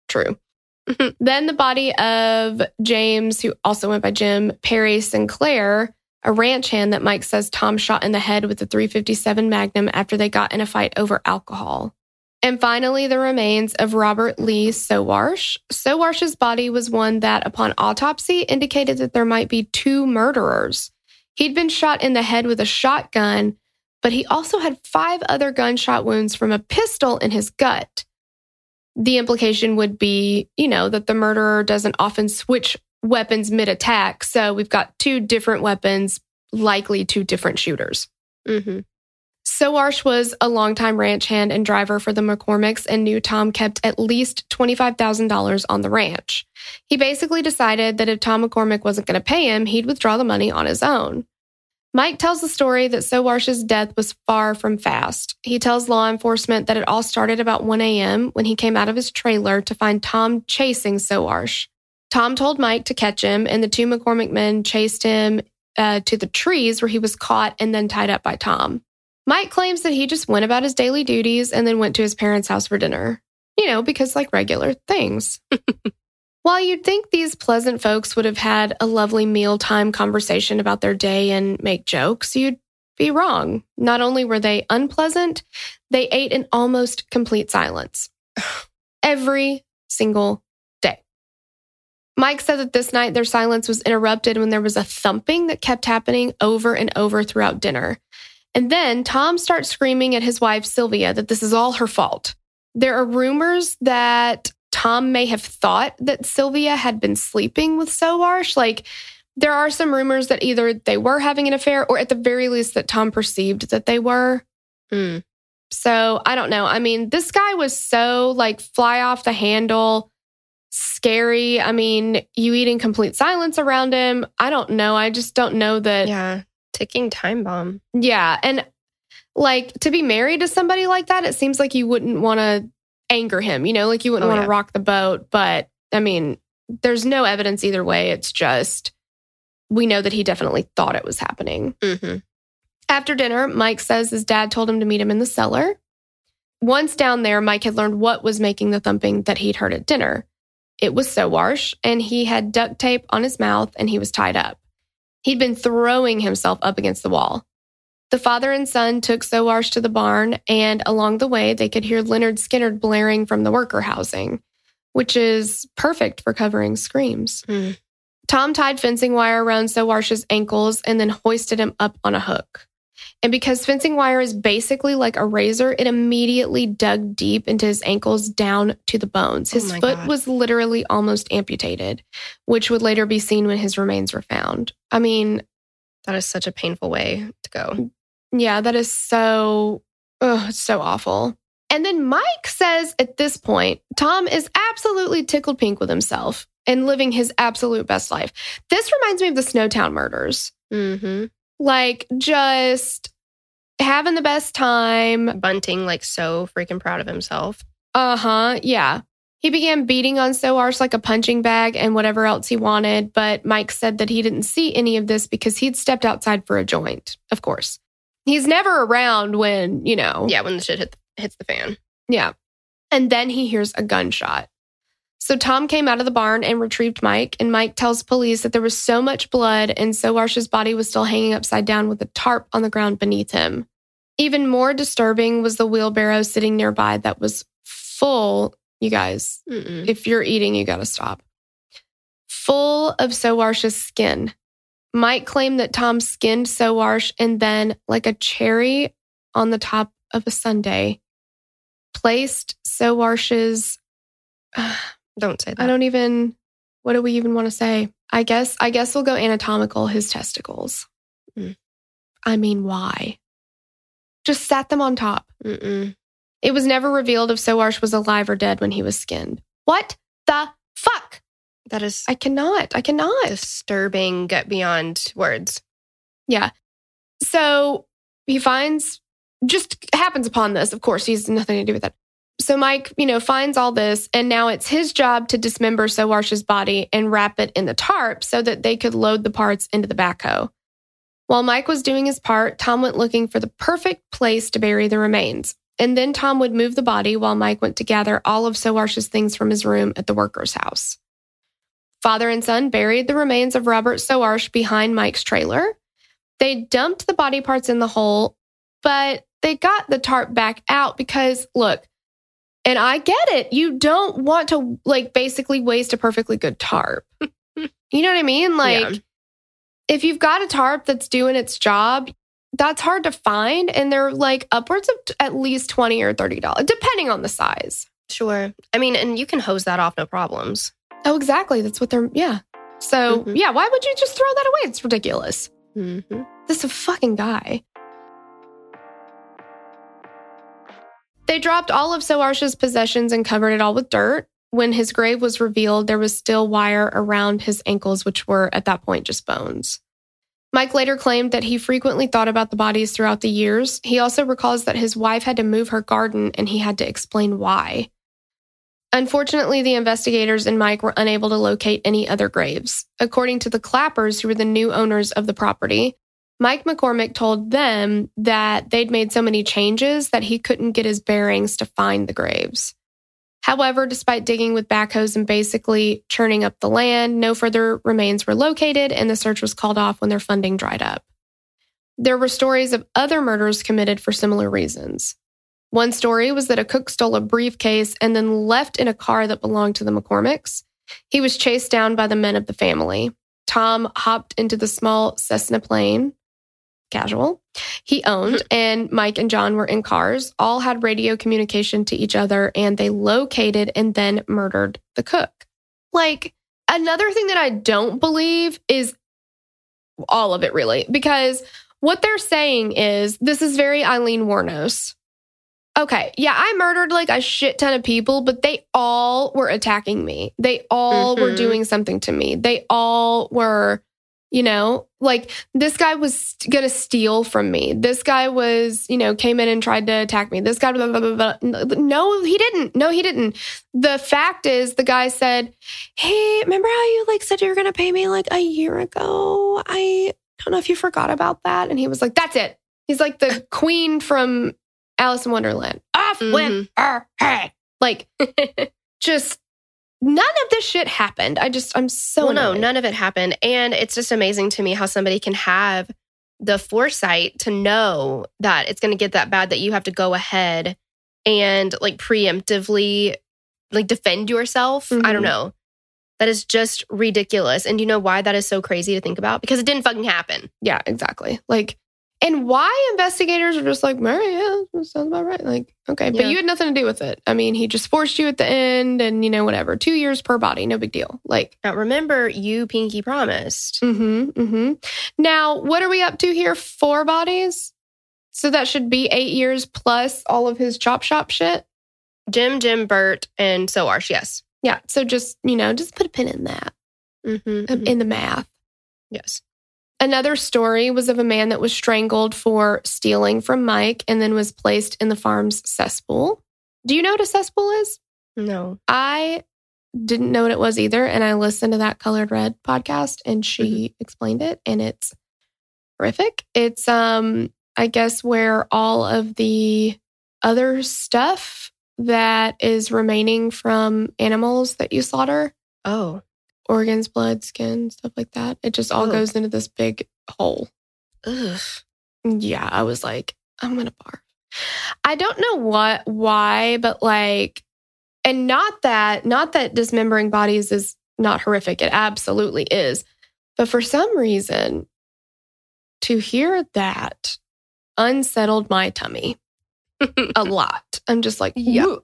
true. then the body of James, who also went by Jim Perry Sinclair, a ranch hand that Mike says Tom shot in the head with a 357 Magnum after they got in a fight over alcohol. And finally, the remains of Robert Lee Sowarsh. Sowarsh's body was one that, upon autopsy, indicated that there might be two murderers. He'd been shot in the head with a shotgun, but he also had five other gunshot wounds from a pistol in his gut. The implication would be, you know, that the murderer doesn't often switch weapons mid attack. So we've got two different weapons, likely two different shooters.
Mhm.
Sowarsh was a longtime ranch hand and driver for the McCormicks and knew Tom kept at least $25,000 on the ranch. He basically decided that if Tom McCormick wasn't going to pay him, he'd withdraw the money on his own. Mike tells the story that Sowarsh's death was far from fast. He tells law enforcement that it all started about 1 a.m. when he came out of his trailer to find Tom chasing Sowarsh. Tom told Mike to catch him, and the two McCormick men chased him uh, to the trees where he was caught and then tied up by Tom. Mike claims that he just went about his daily duties and then went to his parents' house for dinner. You know, because like regular things. While you'd think these pleasant folks would have had a lovely mealtime conversation about their day and make jokes, you'd be wrong. Not only were they unpleasant, they ate in almost complete silence. Every single day. Mike said that this night their silence was interrupted when there was a thumping that kept happening over and over throughout dinner. And then Tom starts screaming at his wife, Sylvia, that this is all her fault. There are rumors that Tom may have thought that Sylvia had been sleeping with Sowarsh. Like, there are some rumors that either they were having an affair or at the very least that Tom perceived that they were.
Mm.
So I don't know. I mean, this guy was so like fly off the handle, scary. I mean, you eat in complete silence around him. I don't know. I just don't know that.
Yeah. Ticking time bomb.
Yeah. And like to be married to somebody like that, it seems like you wouldn't want to anger him, you know, like you wouldn't
Oh,
want to
yeah.
rock the boat. But I mean, there's no evidence either way. It's just we know that he definitely thought it was happening.
Mm-hmm.
After dinner, Mike says his dad told him to meet him in the cellar. Once down there, Mike had learned what was making the thumping that he'd heard at dinner. It was Sowash, and he had duct tape on his mouth and he was tied up. He'd been throwing himself up against the wall. The father and son took Sowash to the barn, and along the way, they could hear Lynyrd Skynyrd blaring from the worker housing, which is perfect for covering screams.
Mm.
Tom tied fencing wire around Sowash's ankles and then hoisted him up on a hook. And because fencing wire is basically like a razor, it immediately dug deep into his ankles down to the bones.
Oh
His
my
foot
God.
was literally almost amputated, which would later be seen when his remains were found. I mean,
That is such a painful way to go.
Yeah, that is so, oh, it's so awful. And then Mike says at this point, Tom is absolutely tickled pink with himself and living his absolute best life. This reminds me of the Snowtown murders.
Mm-hmm.
Like just having the best time.
Bunting, like, so freaking proud of himself.
Uh huh. Yeah. He began beating on Soars like a punching bag and whatever else he wanted. But Mike said that he didn't see any of this because he'd stepped outside for a joint, of course. He's never around when, you know.
Yeah, when the shit hit, hits the fan.
Yeah. And then he hears a gunshot. So Tom came out of the barn and retrieved Mike, and Mike tells police that there was so much blood and Sowarsh's body was still hanging upside down with a tarp on the ground beneath him. Even more disturbing was the wheelbarrow sitting nearby that was full, you guys,
Mm-mm.
if you're eating, you got to stop. Full of Sowarsh's skin. Mike claimed that Tom skinned Sowarsh and then, like a cherry on the top of a sundae, placed Sowarsh's.
Don't say that.
I don't even. What do we even want to say? I guess. I guess we'll go anatomical. His testicles.
Mm.
I mean, why? Just sat them on top.
Mm-mm.
It was never revealed if Sowarsh was alive or dead when he was skinned. What the fuck?
That is
I cannot. I cannot.
disturbing get beyond words.
Yeah. So he finds, just happens upon this. Of course, he's nothing to do with it. So Mike, you know, finds all this, and now it's his job to dismember Sowarsh's body and wrap it in the tarp so that they could load the parts into the backhoe. While Mike was doing his part, Tom went looking for the perfect place to bury the remains. And then Tom would move the body while Mike went to gather all of Sowarsh's things from his room at the worker's house. Father and son buried the remains of Robert Soarsh behind Mike's trailer. They dumped the body parts in the hole, but they got the tarp back out because, look, and I get it. You don't want to, like, basically waste a perfectly good tarp. you know what I mean? Like,
Yeah.
if you've got a tarp that's doing its job, that's hard to find. And they're like upwards of t- at least 20 or $30, depending on the size.
Sure. I mean, and you can hose that off, no problems.
Oh, exactly. That's what they're, yeah. So,
Mhm.
yeah, why would you just throw that away? It's ridiculous.
Mm-hmm.
This is a fucking guy. They dropped all of Sowarsh's possessions and covered it all with dirt. When his grave was revealed, there was still wire around his ankles, which were at that point just bones. Mike later claimed that he frequently thought about the bodies throughout the years. He also recalls that his wife had to move her garden and he had to explain why. Unfortunately, the investigators and Mike were unable to locate any other graves. According to the Clappers, who were the new owners of the property, Mike McCormick told them that they'd made so many changes that he couldn't get his bearings to find the graves. However, despite digging with backhoes and basically churning up the land, no further remains were located and the search was called off when their funding dried up. There were stories of other murders committed for similar reasons. One story was that a cook stole a briefcase and then left in a car that belonged to the McCormicks. He was chased down by the men of the family. Tom hopped into the small Cessna plane, casual, he owned, and Mike and John were in cars, all had radio communication to each other, and they located and then murdered the cook. Like, another thing that I don't believe is all of it, really, because what they're saying is this is very Aileen Wuornos okay, yeah, I murdered like a shit ton of people, but they all were attacking me. They all were
Mhm.
doing something to me. They all were, you know, like this guy was going to steal from me. This guy was, you know, came in and tried to attack me. This guy, blah, blah, blah, blah. no, he didn't. No, he didn't. The fact is, the guy said, Hey, remember how you like said you were going to pay me like a year ago? I don't know if you forgot about that. And he was like, That's it. He's like the queen from Alice in Wonderland. Off with her head. Like, just none of this shit happened. I just, I'm so
well, no, none of it happened. And it's just amazing to me how somebody can have the foresight to know that it's going to get that bad that you have to go ahead and like preemptively like defend yourself. I don't
Mhm.
know. That is just ridiculous. And you know why that is so crazy to think about? Because it didn't fucking happen.
Yeah, exactly. Like, and why investigators are just like, Mary, yeah, that sounds about right. Like, okay, but you had nothing to do with it. I mean, he just forced you at the end and, you know, whatever. Two years per body, no big deal. Like,
Now remember, you pinky promised.
mm-hmm, mm-hmm. Now, what are we up to here? Four bodies? So that should be eight years plus all of his chop shop shit.
Jim, Jim, Bert, and so Soarsh. Yes.
Yeah. So just, you know, just put a pin in that,
Mm-hmm.
in the math.
Yes.
Another story was of a man that was strangled for stealing from Mike and then was placed in the farm's cesspool. Do you know what a cesspool is?
No.
I didn't know what it was either. And I listened to that Colored Red podcast and she explained it and it's horrific. It's um I guess where all of the other stuff that is remaining from animals that you slaughter,
Oh.
Organs, blood, skin, stuff like that, it just all
Oh.
goes into this big hole.
Ugh.
Yeah, I was like, I'm gonna barf. I don't know what why, but like, and not that not that dismembering bodies is not horrific. It absolutely is. But for some reason, to hear that unsettled my tummy a lot. I'm just like,
Yeah.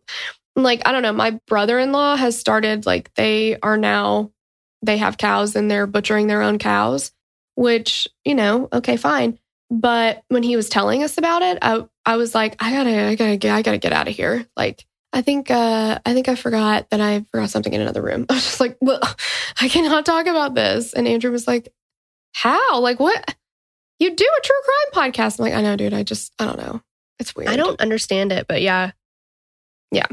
Like, I don't know. My brother in law has started, like, they are now, they have cows and they're butchering their own cows, which, you know, okay, fine. But when he was telling us about it, I, I was like, I gotta, I gotta get, I gotta get out of here. Like, I think, uh, I think I forgot that I forgot something in another room. I was just like, well, I cannot talk about this. And Andrew was like, how? Like, what? You do a true crime podcast. I'm like, I know, dude. I just, I don't know. It's weird.
I don't understand it, but yeah. Yeah.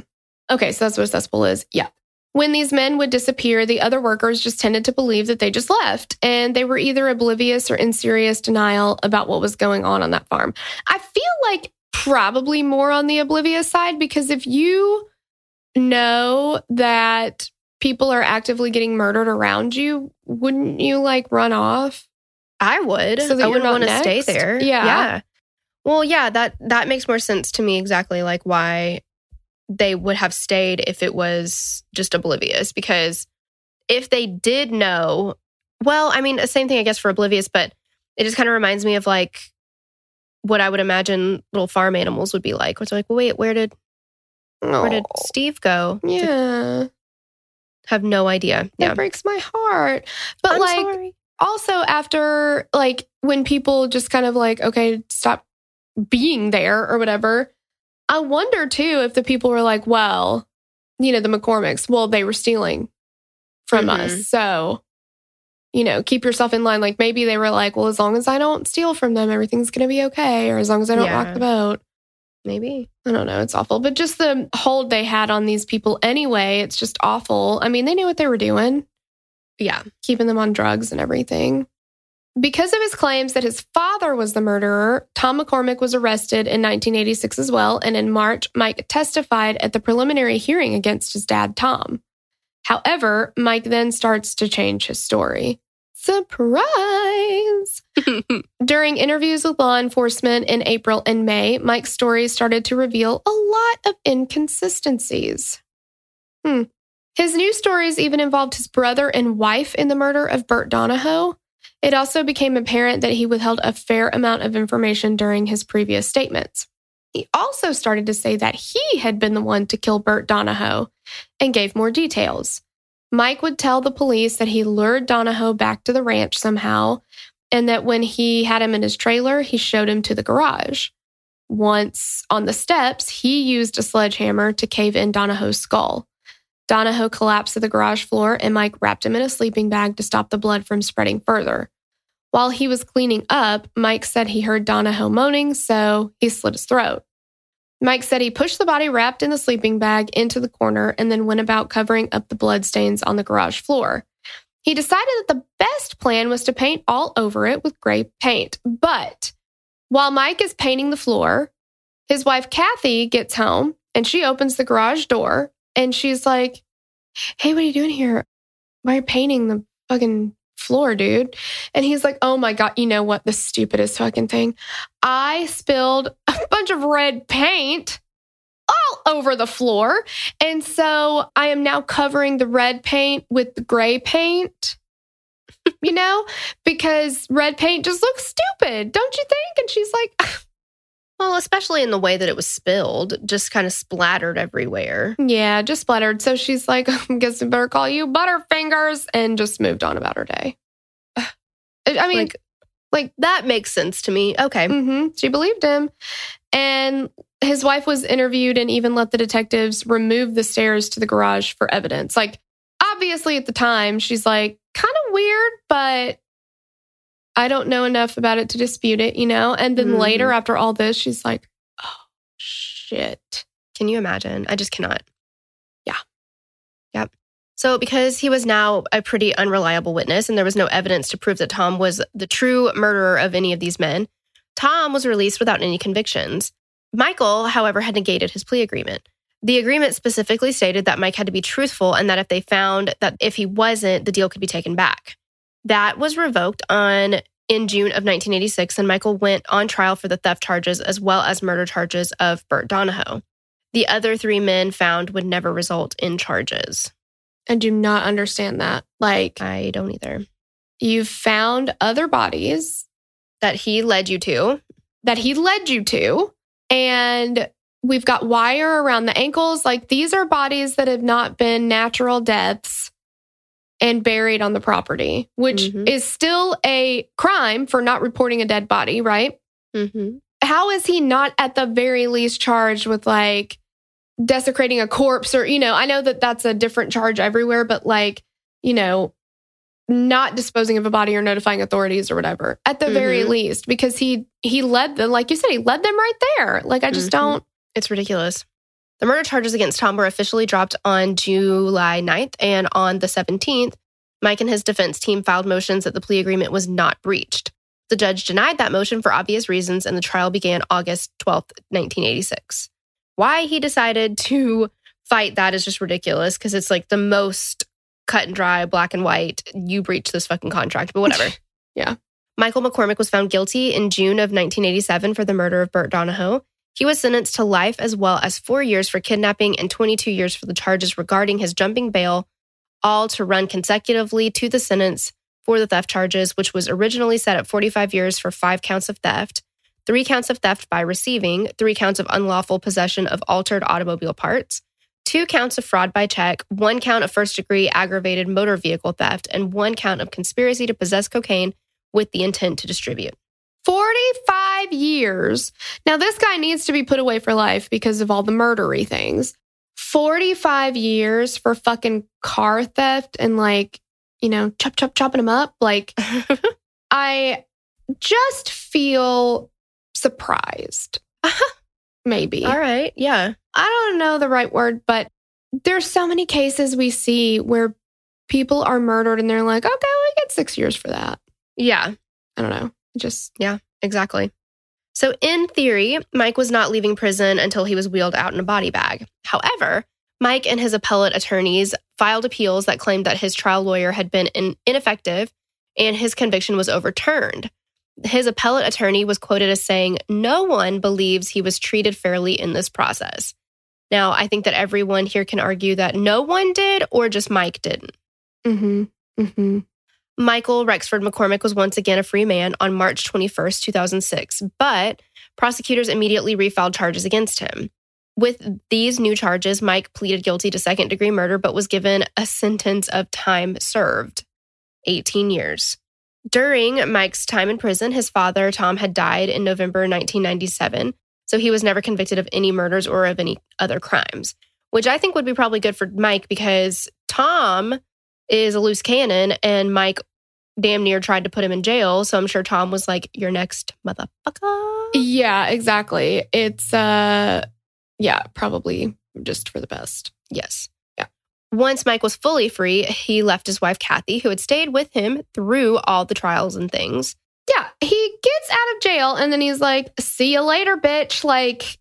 Okay, so that's what a cesspool is. Yeah. When these men would disappear, the other workers just tended to believe that they just left, and they were either oblivious or in serious denial about what was going on on that farm. I feel like probably more on the oblivious side because if you know that people are actively getting murdered around you, wouldn't you like run off?
I would.
So that
I wouldn't want to stay there.
Yeah.
Yeah. Well, yeah, that that makes more sense to me exactly like why they would have stayed if it was just oblivious because if they did know, well, I mean, the same thing I guess for oblivious, but it just kind of reminds me of like what I would imagine little farm animals would be like. Which like, well, wait, where did where did Steve go?
yeah,
Have no idea.
that
Yeah.
breaks my heart. But
I'm
like,
sorry.
also after like when people just kind of like okay stop being there or whatever i wonder too if the people were like well you know the mccormicks well they were stealing from
Mhm.
us so you know keep yourself in line like maybe they were like well as long as i don't steal from them everything's gonna be okay or as long as i don't rock the boat
Maybe.
i don't know it's awful but just the hold they had on these people anyway it's just awful i mean they knew what they were doing
Yeah.
keeping them on drugs and everything. Because of his claims that his father was the murderer, Tom McCormick was arrested in 1986 as well. And in March, Mike testified at the preliminary hearing against his dad, Tom. However, Mike then starts to change his story. Surprise! During interviews with law enforcement in April and May, Mike's story started to reveal a lot of inconsistencies. Hmm. His new stories even involved his brother and wife in the murder of Bert Donahoe. It also became apparent that he withheld a fair amount of information during his previous statements. He also started to say that he had been the one to kill Bert Donahoe and gave more details. Mike would tell the police that he lured Donahoe back to the ranch somehow and that when he had him in his trailer, he showed him to the garage. once on the steps, he used a sledgehammer to cave in Donahoe's skull. Donahoe collapsed to the garage floor, and Mike wrapped him in a sleeping bag to stop the blood from spreading further. While he was cleaning up, Mike said he heard Donahoe moaning, so he slit his throat. Mike said he pushed the body wrapped in the sleeping bag into the corner and then went about covering up the bloodstains on the garage floor. He decided that the best plan was to paint all over it with gray paint. But while Mike is painting the floor, his wife Kathy gets home and she opens the garage door and she's like, Hey, what are you doing here? Why are you painting the fucking floor, dude? And he's like, Oh my God, you know what? The stupidest fucking thing. I spilled a bunch of red paint all over the floor. And so I am now covering the red paint with the gray paint. you know, because red paint just looks stupid, don't you think? And she's like,
Well, especially in the way that it was spilled, just kind of splattered everywhere.
Yeah, just splattered. So she's like, I guess I better call you Butterfingers and just moved on about her day. I mean,
like, like that makes sense to me. Okay.
hmm She believed him. And his wife was interviewed and even let the detectives remove the stairs to the garage for evidence. Like, obviously, at the time, she's like, kind of weird, but I don't know enough about it to dispute it, you know? And then
Mhm.
later, after all this, she's like, oh, shit.
Can you imagine? I just cannot.
Yeah.
Yep. So, because he was now a pretty unreliable witness and there was no evidence to prove that Tom was the true murderer of any of these men, Tom was released without any convictions. Michael, however, had negated his plea agreement. The agreement specifically stated that Mike had to be truthful and that if they found that if he wasn't, the deal could be taken back. That was revoked on in June of 1986, and Michael went on trial for the theft charges as well as murder charges of Bert Donahoe. The other three men found would never result in charges.
I do not understand that. Like,
I don't either.
you've found other bodies
That he led you to.
that he led you to. And we've got wire around the ankles. Like these are bodies that have not been natural deaths and buried on the property, which
Mhm.
is still a crime for not reporting a dead body, right?
Mm-hmm.
How is he not at the very least charged with like desecrating a corpse or, you know, I know that that's a different charge everywhere, but like, you know, not disposing of a body or notifying authorities or whatever at the very
Mhm.
least because he he led them like you said he led them right there like i just
Mhm.
don't
It's ridiculous. The murder charges against Tom were officially dropped on July 9th, and on the 17th, Mike and his defense team filed motions that the plea agreement was not breached. The judge denied that motion for obvious reasons, and the trial began August 12th, 1986. Why he decided to fight that is just ridiculous because it's like the most cut and dry, black and white. You breach this fucking contract, but whatever.
Yeah.
Michael McCormick was found guilty in June of 1987 for the murder of Bert Donahoe. He was sentenced to life as well as four years for kidnapping and 22 years for the charges regarding his jumping bail, all to run consecutively to the sentence for the theft charges, which was originally set at 45 years for five counts of theft, three counts of theft by receiving, three counts of unlawful possession of altered automobile parts, two counts of fraud by check, one count of first degree aggravated motor vehicle theft, and one count of conspiracy to possess cocaine with the intent to distribute.
45 years now this guy needs to be put away for life because of all the murdery things 45 years for fucking car theft and like you know chop chop chopping him up like i just feel surprised maybe
All right. Yeah.
I don't know the right word, but there's so many cases we see where people are murdered and they're like, okay, well, we get six years for that.
Yeah.
I don't know. It yeah,
Exactly. So, in theory, Mike was not leaving prison until he was wheeled out in a body bag. However, Mike and his appellate attorneys filed appeals that claimed that his trial lawyer had been in- ineffective and his conviction was overturned. His appellate attorney was quoted as saying, No one believes he was treated fairly in this process. Now, I think that everyone here can argue that no one did or just Mike didn't.
mm-hmm, mm-hmm.
Michael Rexford McCormick was once again a free man on March 21st, 2006, but prosecutors immediately refiled charges against him. With these new charges, Mike pleaded guilty to second degree murder, but was given a sentence of time served 18 years. During Mike's time in prison, his father, Tom, had died in November 1997. So he was never convicted of any murders or of any other crimes, which I think would be probably good for Mike because Tom is a loose cannon and Mike damn near tried to put him in jail. So I'm sure Tom was like, Your next motherfucker.
Yeah, exactly. It's uh yeah, probably just for the best.
Yes. Yeah. Once Mike was fully free, he left his wife, Kathy, who had stayed with him through all the trials and things.
Yeah, he gets out of jail and then he's like, "See you later, bitch." Like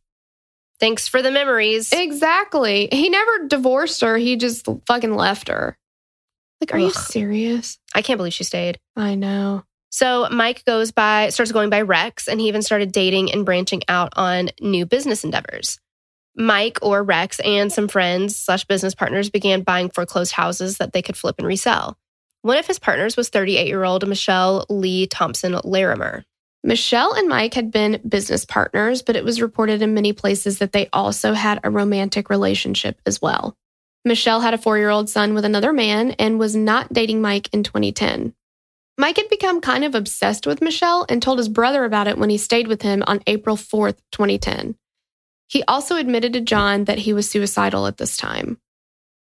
Thanks for the memories.
exactly. He never divorced her. He just fucking left her. Like, are you serious?
I can't believe she stayed.
I know.
So Mike goes by, starts going by Rex, and he even started dating and branching out on new business endeavors. Mike or Rex and some friends slash business partners began buying foreclosed houses that they could flip and resell. One of his partners was 38 year old Michelle Lee Thompson Larimer.
Michelle and Mike had been business partners, but it was reported in many places that they also had a romantic relationship as well. Michelle had a four year old son with another man and was not dating Mike in 2010. Mike had become kind of obsessed with Michelle and told his brother about it when he stayed with him on April 4th, 2010. He also admitted to John that he was suicidal at this time.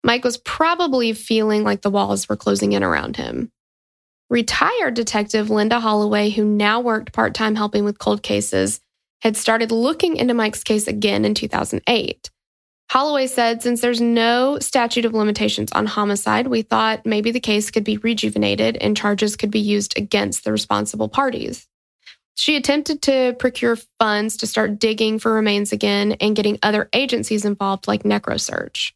Mike was probably feeling like the walls were closing in around him. Retired detective Linda Holloway, who now worked part time helping with cold cases, had started looking into Mike's case again in 2008. Holloway said, since there's no statute of limitations on homicide, we thought maybe the case could be rejuvenated and charges could be used against the responsible parties. She attempted to procure funds to start digging for remains again and getting other agencies involved, like NecroSearch.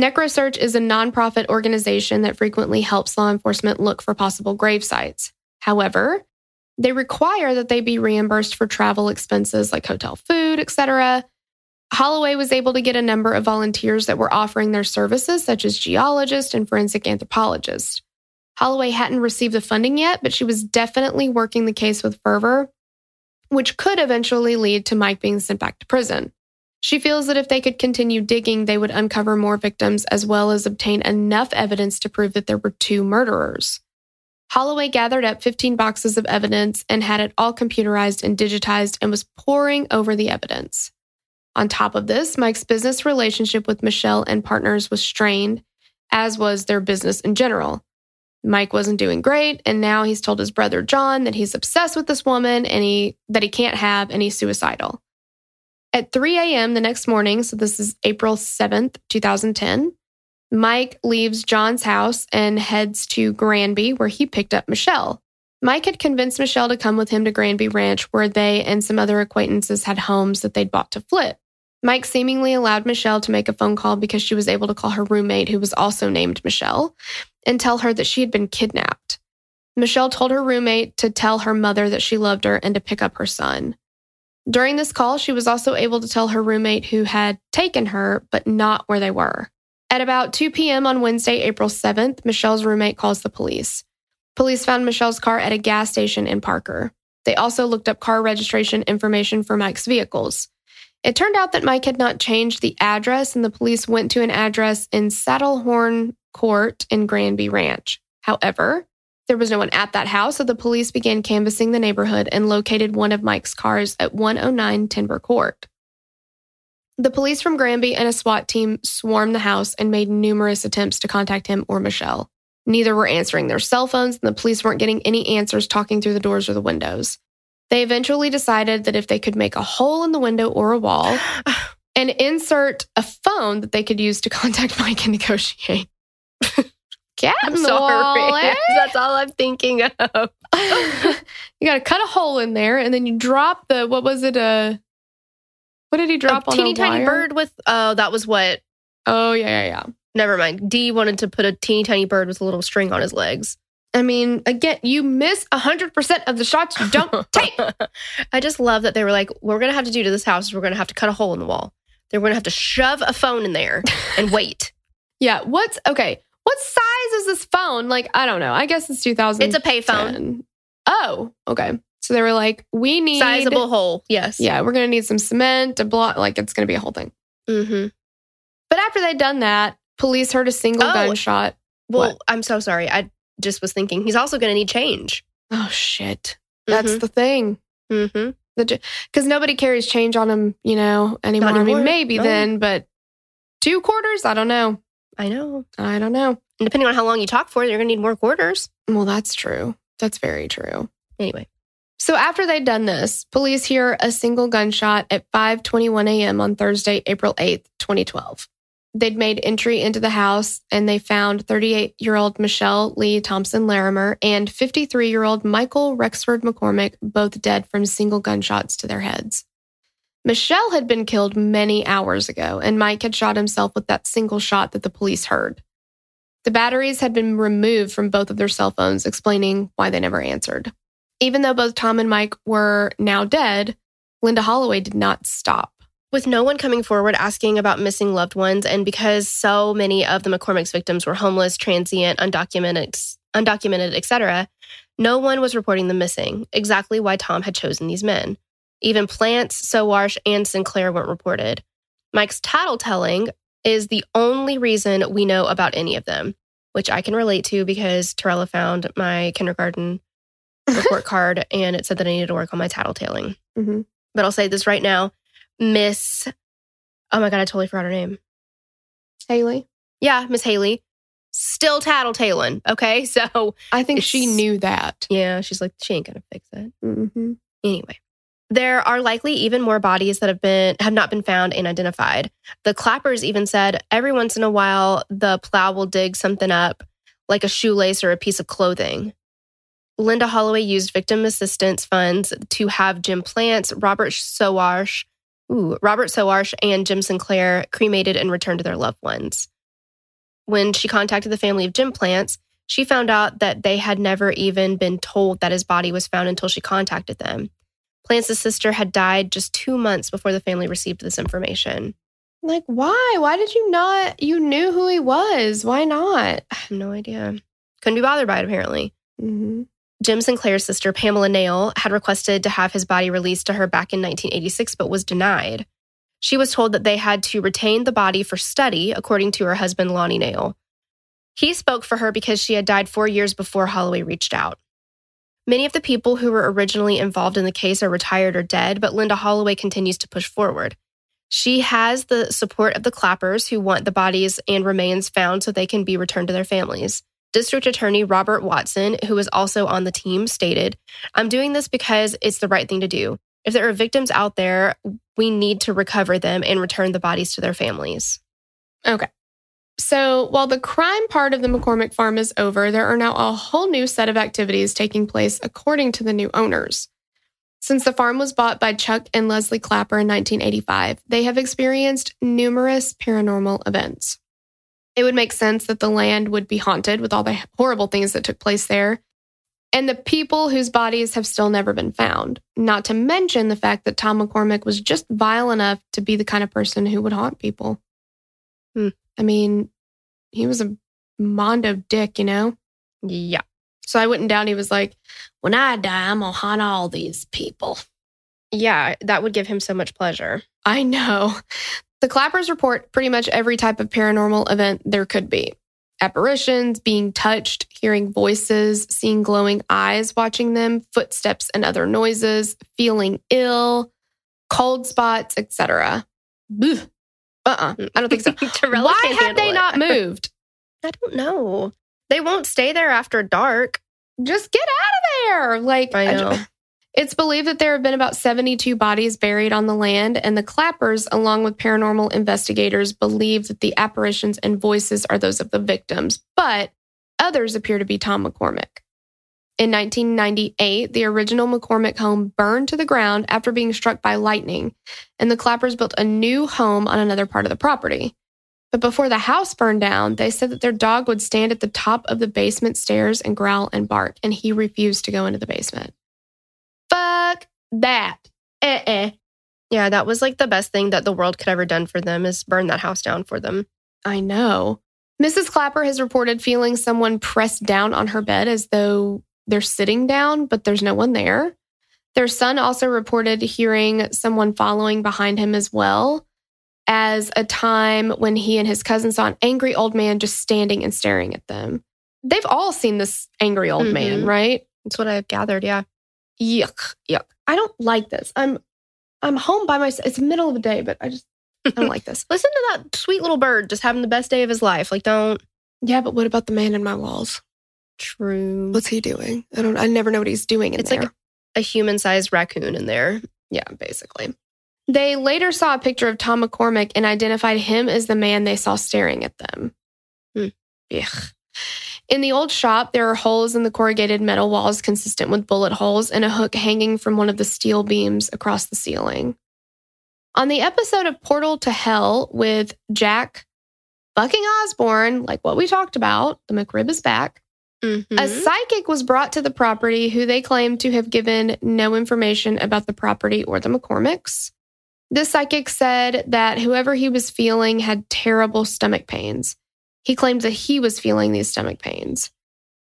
NecroSearch is a nonprofit organization that frequently helps law enforcement look for possible grave sites. However, they require that they be reimbursed for travel expenses like hotel food, etc. Holloway was able to get a number of volunteers that were offering their services, such as geologists and forensic anthropologists. Holloway hadn't received the funding yet, but she was definitely working the case with fervor, which could eventually lead to Mike being sent back to prison. She feels that if they could continue digging, they would uncover more victims as well as obtain enough evidence to prove that there were two murderers. Holloway gathered up 15 boxes of evidence and had it all computerized and digitized and was poring over the evidence. On top of this, Mike's business relationship with Michelle and partners was strained, as was their business in general. Mike wasn't doing great, and now he's told his brother John that he's obsessed with this woman and he that he can't have he's suicidal. At 3 a.m. the next morning, so this is April 7th, 2010, Mike leaves John's house and heads to Granby, where he picked up Michelle. Mike had convinced Michelle to come with him to Granby Ranch, where they and some other acquaintances had homes that they'd bought to flip. Mike seemingly allowed Michelle to make a phone call because she was able to call her roommate, who was also named Michelle, and tell her that she had been kidnapped. Michelle told her roommate to tell her mother that she loved her and to pick up her son. During this call, she was also able to tell her roommate who had taken her, but not where they were. At about 2 p.m. on Wednesday, April 7th, Michelle's roommate calls the police. Police found Michelle's car at a gas station in Parker. They also looked up car registration information for Mike's vehicles. It turned out that Mike had not changed the address, and the police went to an address in Saddlehorn Court in Granby Ranch. However, there was no one at that house, so the police began canvassing the neighborhood and located one of Mike's cars at 109 Timber Court. The police from Granby and a SWAT team swarmed the house and made numerous attempts to contact him or Michelle. Neither were answering their cell phones, and the police weren't getting any answers talking through the doors or the windows. They eventually decided that if they could make a hole in the window or a wall and insert a phone that they could use to contact Mike and negotiate. Cat
I'm sorry.
wall, eh?
That's all I'm thinking of.
you got to cut a hole in there, and then you drop the what was it? Uh, what did he drop
a teeny tiny
wire?
bird with, oh, that was what,
Oh yeah, yeah, yeah.
never mind. D wanted to put a teeny tiny bird with a little string on his legs.
I mean, again, you miss hundred percent of the shots you don't take.
I just love that they were like, we're going to have to do to this house is we're going to have to cut a hole in the wall. They're going to have to shove a phone in there and wait.
Yeah. What's okay? What size is this phone? Like, I don't know. I guess it's 2000.
It's a payphone.
Oh, okay. So they were like, we need
Sizable hole. Yes.
Yeah, we're gonna need some cement, a block. Like, it's gonna be a whole thing.
Mm-hmm.
But after they'd done that, police heard a single
Oh.
gunshot.
Well,
What?
I'm so sorry. I just was thinking he's also going to need change.
Oh shit! That's
Mhm.
the thing.
hmm
Because nobody carries change on him, you know, anymore. I mean, maybe
No.
then, but two quarters? I don't know.
I know.
I don't know.
And depending on how long you talk for, you're going to need more quarters.
Well, that's true. That's very true.
Anyway,
So after they'd done this, police hear a single gunshot at 5:21 a.m. on Thursday, April 8th, 2012. They'd made entry into the house and they found 38-year-old Michelle Lee Thompson Larimer and 53-year-old Michael Rexford McCormick both dead from single gunshots to their heads. Michelle had been killed many hours ago and Mike had shot himself with that single shot that the police heard. The batteries had been removed from both of their cell phones, explaining why they never answered. Even though both Tom and Mike were now dead, Linda Holloway did not stop.
With no one coming forward asking about missing loved ones, and because so many of the McCormick's victims were homeless, transient, undocumented, undocumented, etc., no one was reporting them missing. Exactly why Tom had chosen these men. Even Plants, Sowash, and Sinclair weren't reported. Mike's tattletelling is the only reason we know about any of them, which I can relate to because Torella found my kindergarten report card and it said that I needed to work on my tattletailing.
Mhm.
But I'll say this right now Miss, oh my God, I totally forgot her name.
Haley,
Yeah, Miss Haley, still tattletaling. Okay. So,
I think she knew that.
yeah, she's like, she ain't going to fix it.
hmm
Anyway, there are likely even more bodies that have been have not been found and identified. The clappers even said every once in a while the plow will dig something up, like a shoelace or a piece of clothing. Linda Holloway used victim assistance funds to have Jim Plants, Robert Sowash, ooh, Robert Sowash, and Jim Sinclair cremated and returned to their loved ones. When she contacted the family of Jim Plants, she found out that they had never even been told that his body was found until she contacted them. Plants' sister had died just two months before the family received this information.
Like, why? Why did you not? You knew who he was. Why not?
I have no idea. Couldn't be bothered by it, apparently.
hmm
Jim Sinclair's sister, Pamela Nail, had requested to have his body released to her back in 1986, but was denied. She was told that they had to retain the body for study, according to her husband, Lonnie Nail. He spoke for her because she had died four years before Holloway reached out. Many of the people who were originally involved in the case are retired or dead, but Linda Holloway continues to push forward. She has the support of the clappers who want the bodies and remains found so they can be returned to their families. District Attorney Robert Watson, who was also on the team, stated, I'm doing this because it's the right thing to do. If there are victims out there, we need to recover them and return the bodies to their families.
Okay. So while the crime part of the McCormick farm is over, there are now a whole new set of activities taking place according to the new owners. Since the farm was bought by Chuck and Leslie Clapper in 1985, they have experienced numerous paranormal events. It would make sense that the land would be haunted with all the horrible things that took place there, and the people whose bodies have still never been found. Not to mention the fact that Tom McCormick was just vile enough to be the kind of person who would haunt people.
Hmm.
I mean, he was a mondo dick, you know?
Yeah.
So I wouldn't doubt he was like, when I die, I'm going to haunt all these people.
Yeah, that would give him so much pleasure.
I know. The Clappers report pretty much every type of paranormal event there could be apparitions, being touched, hearing voices, seeing glowing eyes watching them, footsteps and other noises, feeling ill, cold spots, etc. Uh uh I don't think so. Why have they
handle
not moved?
I don't know. They won't stay there after dark.
Just get out of there. Like,
I know.
It's believed that there have been about 72 bodies buried on the land, and the Clappers, along with paranormal investigators, believe that the apparitions and voices are those of the victims, but others appear to be Tom McCormick. In 1998, the original McCormick home burned to the ground after being struck by lightning, and the Clappers built a new home on another part of the property. But before the house burned down, they said that their dog would stand at the top of the basement stairs and growl and bark, and he refused to go into the basement. Fuck that. Uh-uh.
Yeah, that was like the best thing that the world could ever done for them is burn that house down for them.
I know. Mrs. Clapper has reported feeling someone pressed down on her bed as though they're sitting down, but there's no one there. Their son also reported hearing someone following behind him as well, as a time when he and his cousin saw an angry old man just standing and staring at them. They've all seen this angry old man,
Mhm.
right?
That's what I've gathered. Yeah.
Yuck, yuck. I don't like this. I'm I'm home by myself. It's the middle of the day, but I just I don't like this.
Listen to that sweet little bird just having the best day of his life. Like, don't.
Yeah, but what about the man in my walls?
True.
What's he doing? I don't. I never know what he's doing in
It's
there.
like a human sized raccoon in there.
yeah, basically. They later saw a picture of Tom McCormick and identified him as the man they saw staring at them.
Hmm.
Ugh. In the old shop, there are holes in the corrugated metal walls consistent with bullet holes and a hook hanging from one of the steel beams across the ceiling. On the episode of Portal to Hell with Jack Bucking Osbourne, like what we talked about, the McRib is back. A
Mhm.
psychic was brought to the property who they claimed to have given no information about the property or the McCormicks. This psychic said that whoever he was feeling had terrible stomach pains. He claimed that he was feeling these stomach pains.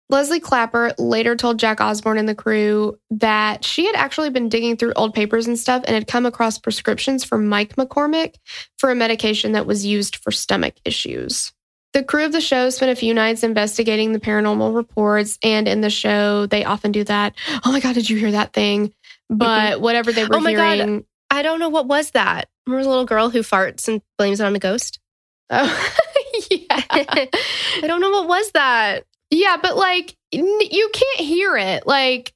Leslie Clapper later told Jack Osbourne and the crew that she had actually been digging through old papers and stuff and had come across prescriptions from Mike McCormick for a medication that was used for stomach issues. The crew of the show spent a few nights investigating the paranormal reports, and in the show, they often do that. Oh my God, did you hear that thing? Mm-hmm. But whatever they were
Oh my God.
hearing.
I don't know what was that. Remember the little girl who farts and blames it on a ghost?
Oh, yeah.
I don't know what was that.
yeah, but like, you can't hear it. Like,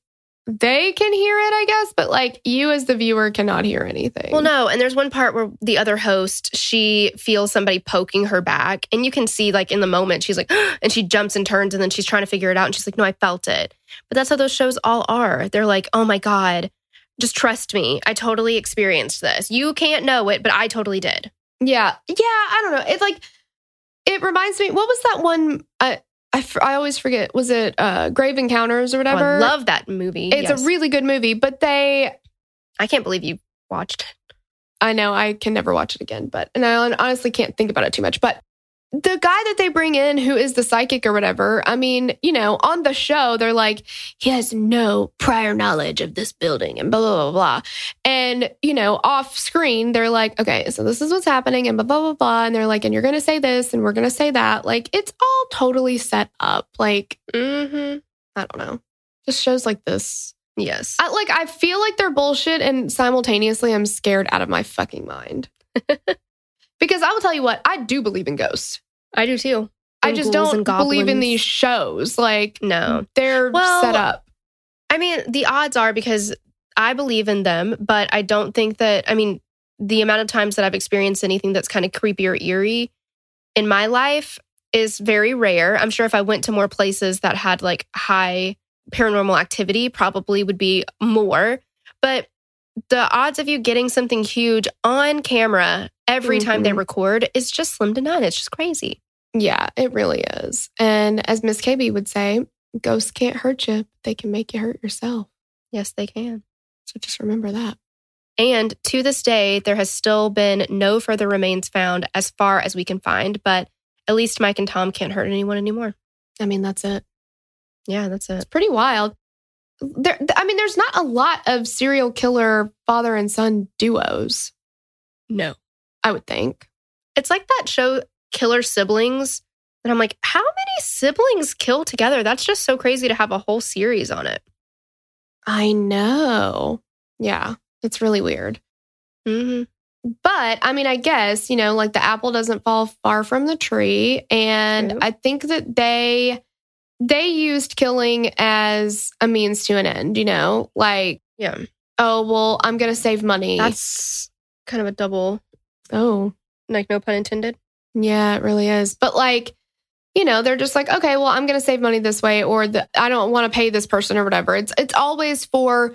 they can hear it, I guess, but like, you as the viewer cannot hear anything.
Well, no, and there's one part where the other host, she feels somebody poking her back, and you can see like in the moment she's like, and she jumps and turns, and then she's trying to figure it out, and she's like, no, I felt it. But that's how those shows all are. They're like, oh my god, just trust me, I totally experienced this. You can't know it, but I totally did.
Yeah. Yeah. I don't know. It's like, it reminds me, what was that one? I I always forget. Was it uh, Grave Encounters or
Oh,
whatever?
I love that movie.
It's
Yes.
a really good movie, but they,
I can't believe you watched it.
I know I can never watch it again, but, and I honestly can't think about it too much. But the guy that they bring in who is the psychic or whatever, I mean, you know, on the show, they're like, he has no prior knowledge of this building and blah, blah, blah, blah. And, you know, off screen, they're like, okay, so this is what's happening and blah, blah, blah, blah. And they're like, and you're going to say this and we're going to say that. Like, it's all totally set up. Like,
Mm-hmm.
I don't know. Just shows like this.
Yes.
I, like, I feel like they're bullshit and simultaneously I'm scared out of my fucking mind. because I will tell you what, I do believe in ghosts.
I do too.
I just don't believe in these shows. Like
No.
they're
Well,
set up.
I mean, the odds are because I believe in them, but I don't think that, I mean, the amount of times that I've experienced anything that's kind of creepy or eerie in my life is very rare. I'm sure if I went to more places that had like high paranormal activity, probably would be more. But the odds of you getting something huge on camera every time they
Mhm.
record is just slim to none. It's just crazy.
Yeah, it really is. And as Miss KB would say, ghosts can't hurt you. They can make you hurt yourself.
Yes, they can.
So just remember that.
And to this day, there has still been no further remains found as far as we can find, but at least Mike and Tom can't hurt anyone anymore.
I mean, that's it.
Yeah, that's it.
It's pretty wild. There, I mean, there's not a lot of serial killer father and son duos,
No.
I would think.
It's like that show, Killer Siblings. And I'm like, how many siblings kill together? That's just so crazy to have a whole series on it.
I know. Yeah, it's really weird.
hmm
But I mean, I guess, you know, like the apple doesn't fall far from the tree. And
True.
I think that they they used killing as a means to an end, you know? Like,
Yeah.
oh, well, I'm gonna save money.
That's kind of a double,
oh,
like, no pun intended.
yeah, it really is. But like, you know, they're just like, okay, well, I'm gonna save money this way, or the, I don't want to pay this person or whatever. It's it's always for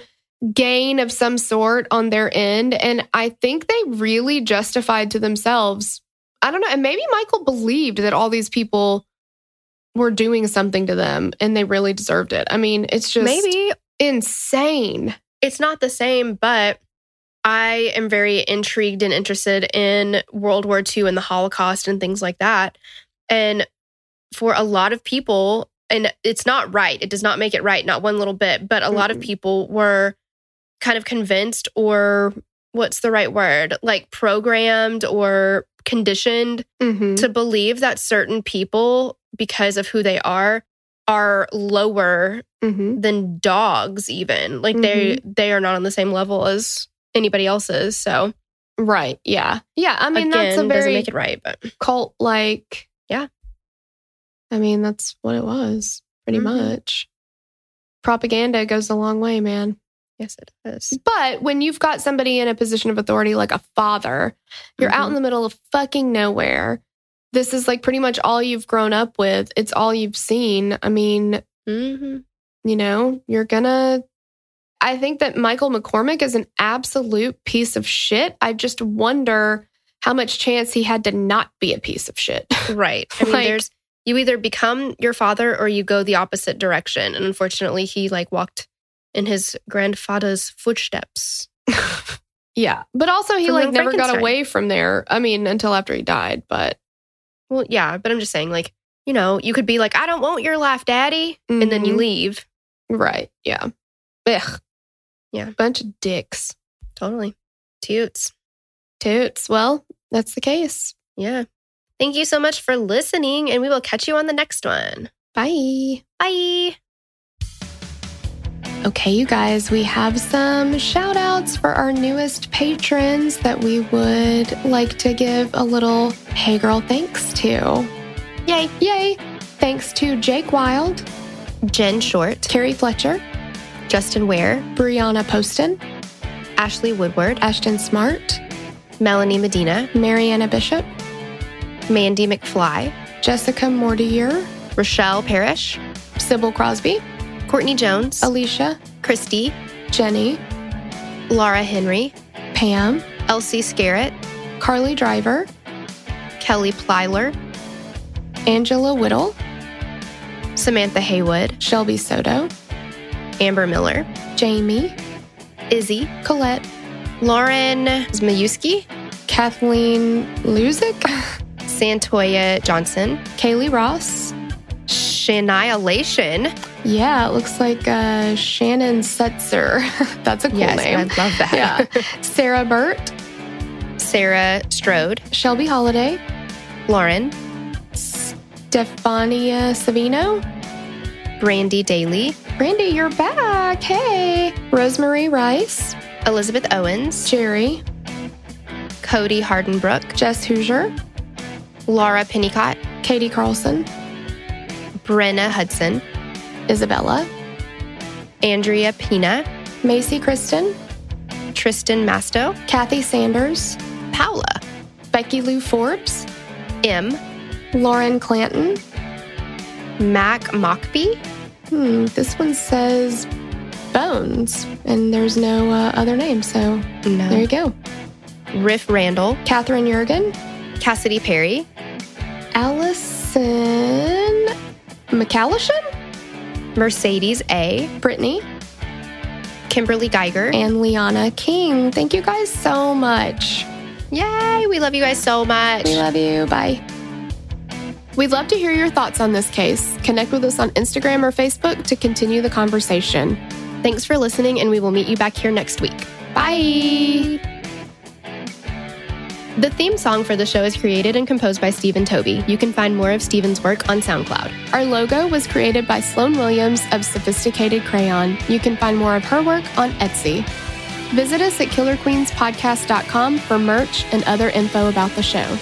gain of some sort on their end. And I think they really justified to themselves. I don't know. And maybe Michael believed that all these people were doing something to them and they really deserved it. I mean, it's just
Maybe
insane.
it's not the same, but I am very intrigued and interested in World War II and the Holocaust and things like that. And for a lot of people, and it's not right, it does not make it right, not one little bit, but a lot of
Mm-mm.
people were kind of convinced or what's the right word? Like programmed or conditioned
Mm-hmm.
to believe that certain people, because of who they are, are lower
Mm-hmm.
than dogs even. Like they they are not on the same level as anybody else's. So
Right. Yeah. Yeah. I mean,
again,
that's a very
make it right, but
cult like.
Yeah.
I mean, that's what it was pretty
Mhm.
much. Propaganda goes a long way, man.
yes, it does.
But when you've got somebody in a position of authority like a father, you're out in the middle of fucking nowhere. This is like pretty much all you've grown up with. It's all you've seen. I mean,
hmm
you know, you're gonna. I think that Michael McCormick is an absolute piece of shit. I just wonder how much chance he had to not be a piece of shit.
Right. I mean,
Like-
there's you either become your father or you go the opposite direction. And unfortunately, he like walked in his grandfather's footsteps.
yeah. But also, he
From
like never got away from there. I mean, until after he died. But
Well, yeah, but I'm just saying, like, you know, you could be like, I don't want your life, daddy. And then you
Mhm.
leave.
right. Yeah. Ugh.
Yeah.
Bunch of dicks.
Totally. Toots.
Toots. Well, that's the case.
Yeah. Thank you so much for listening, and we will catch you on the next one.
Bye.
Bye.
Okay, you guys, we have some shout outs for our newest patrons that we would like to give a little hey girl thanks to.
Yay.
Yay! Thanks to Jake Wild,
Jen Short,
Carrie Fletcher,
Justin Ware,
Brianna Poston,
Ashley Woodward,
Ashton Smart,
Melanie Medina,
Mariana Bishop,
Mandy McFly,
Jessica Mortier,
Rochelle Parrish,
Sybil Crosby,
Courtney Jones,
Alicia,
Christy,
Jenny,
Laura Henry,
Pam,
Elsie Scarrett,
Carly Driver,
Kelly Plyler,
Angela Whittle,
Samantha Haywood,
Shelby Soto,
Amber Miller,
Jamie,
Izzy,
Colette,
Lauren Zmayuski,
Kathleen Luzick,
Santoya Johnson,
Kaylee Ross.
Shania Lation.
Yeah, it looks like uh, Shannon Setzer. That's a cool
yes,
name.
I love that.
Yeah. Sarah Burt,
Sarah Strode,
Shelby Holiday,
Lauren,
Stefania Savino.
Brandy Daly,
Brandy, you're back. Hey. Rosemary Rice,
Elizabeth Owens,
Jerry,
Cody Hardenbrook,
Jess Hoosier,
Laura Pennicott,
Katie Carlson,
Brenna Hudson,
Isabella,
Andrea Pina,
Macy Kristen,
Tristan Masto,
Kathy Sanders,
Paula,
Becky Lou Forbes,
M,
Lauren Clanton.
Mac Mockby,
Hmm, this one says Bones, and there's no uh, other name. So there you go.
Riff Randall,
Catherine Jurgen,
Cassidy Perry,
Allison McCallishan,
Mercedes A,
Brittany,
Kimberly Geiger.
and Liana King. Thank you guys so much.
Yay, we love you guys so much.
We love you. Bye. We'd love to hear your thoughts on this case. Connect with us on Instagram or Facebook to continue the conversation.
Thanks for listening, and we will meet you back here next week.
Bye.
The theme song for the show is created and composed by Stephen Toby. You can find more of Stephen's work on SoundCloud.
Our logo was created by Sloan Williams of Sophisticated Crayon. You can find more of her work on Etsy. Visit us at killerqueenspodcast.com for merch and other info about the show.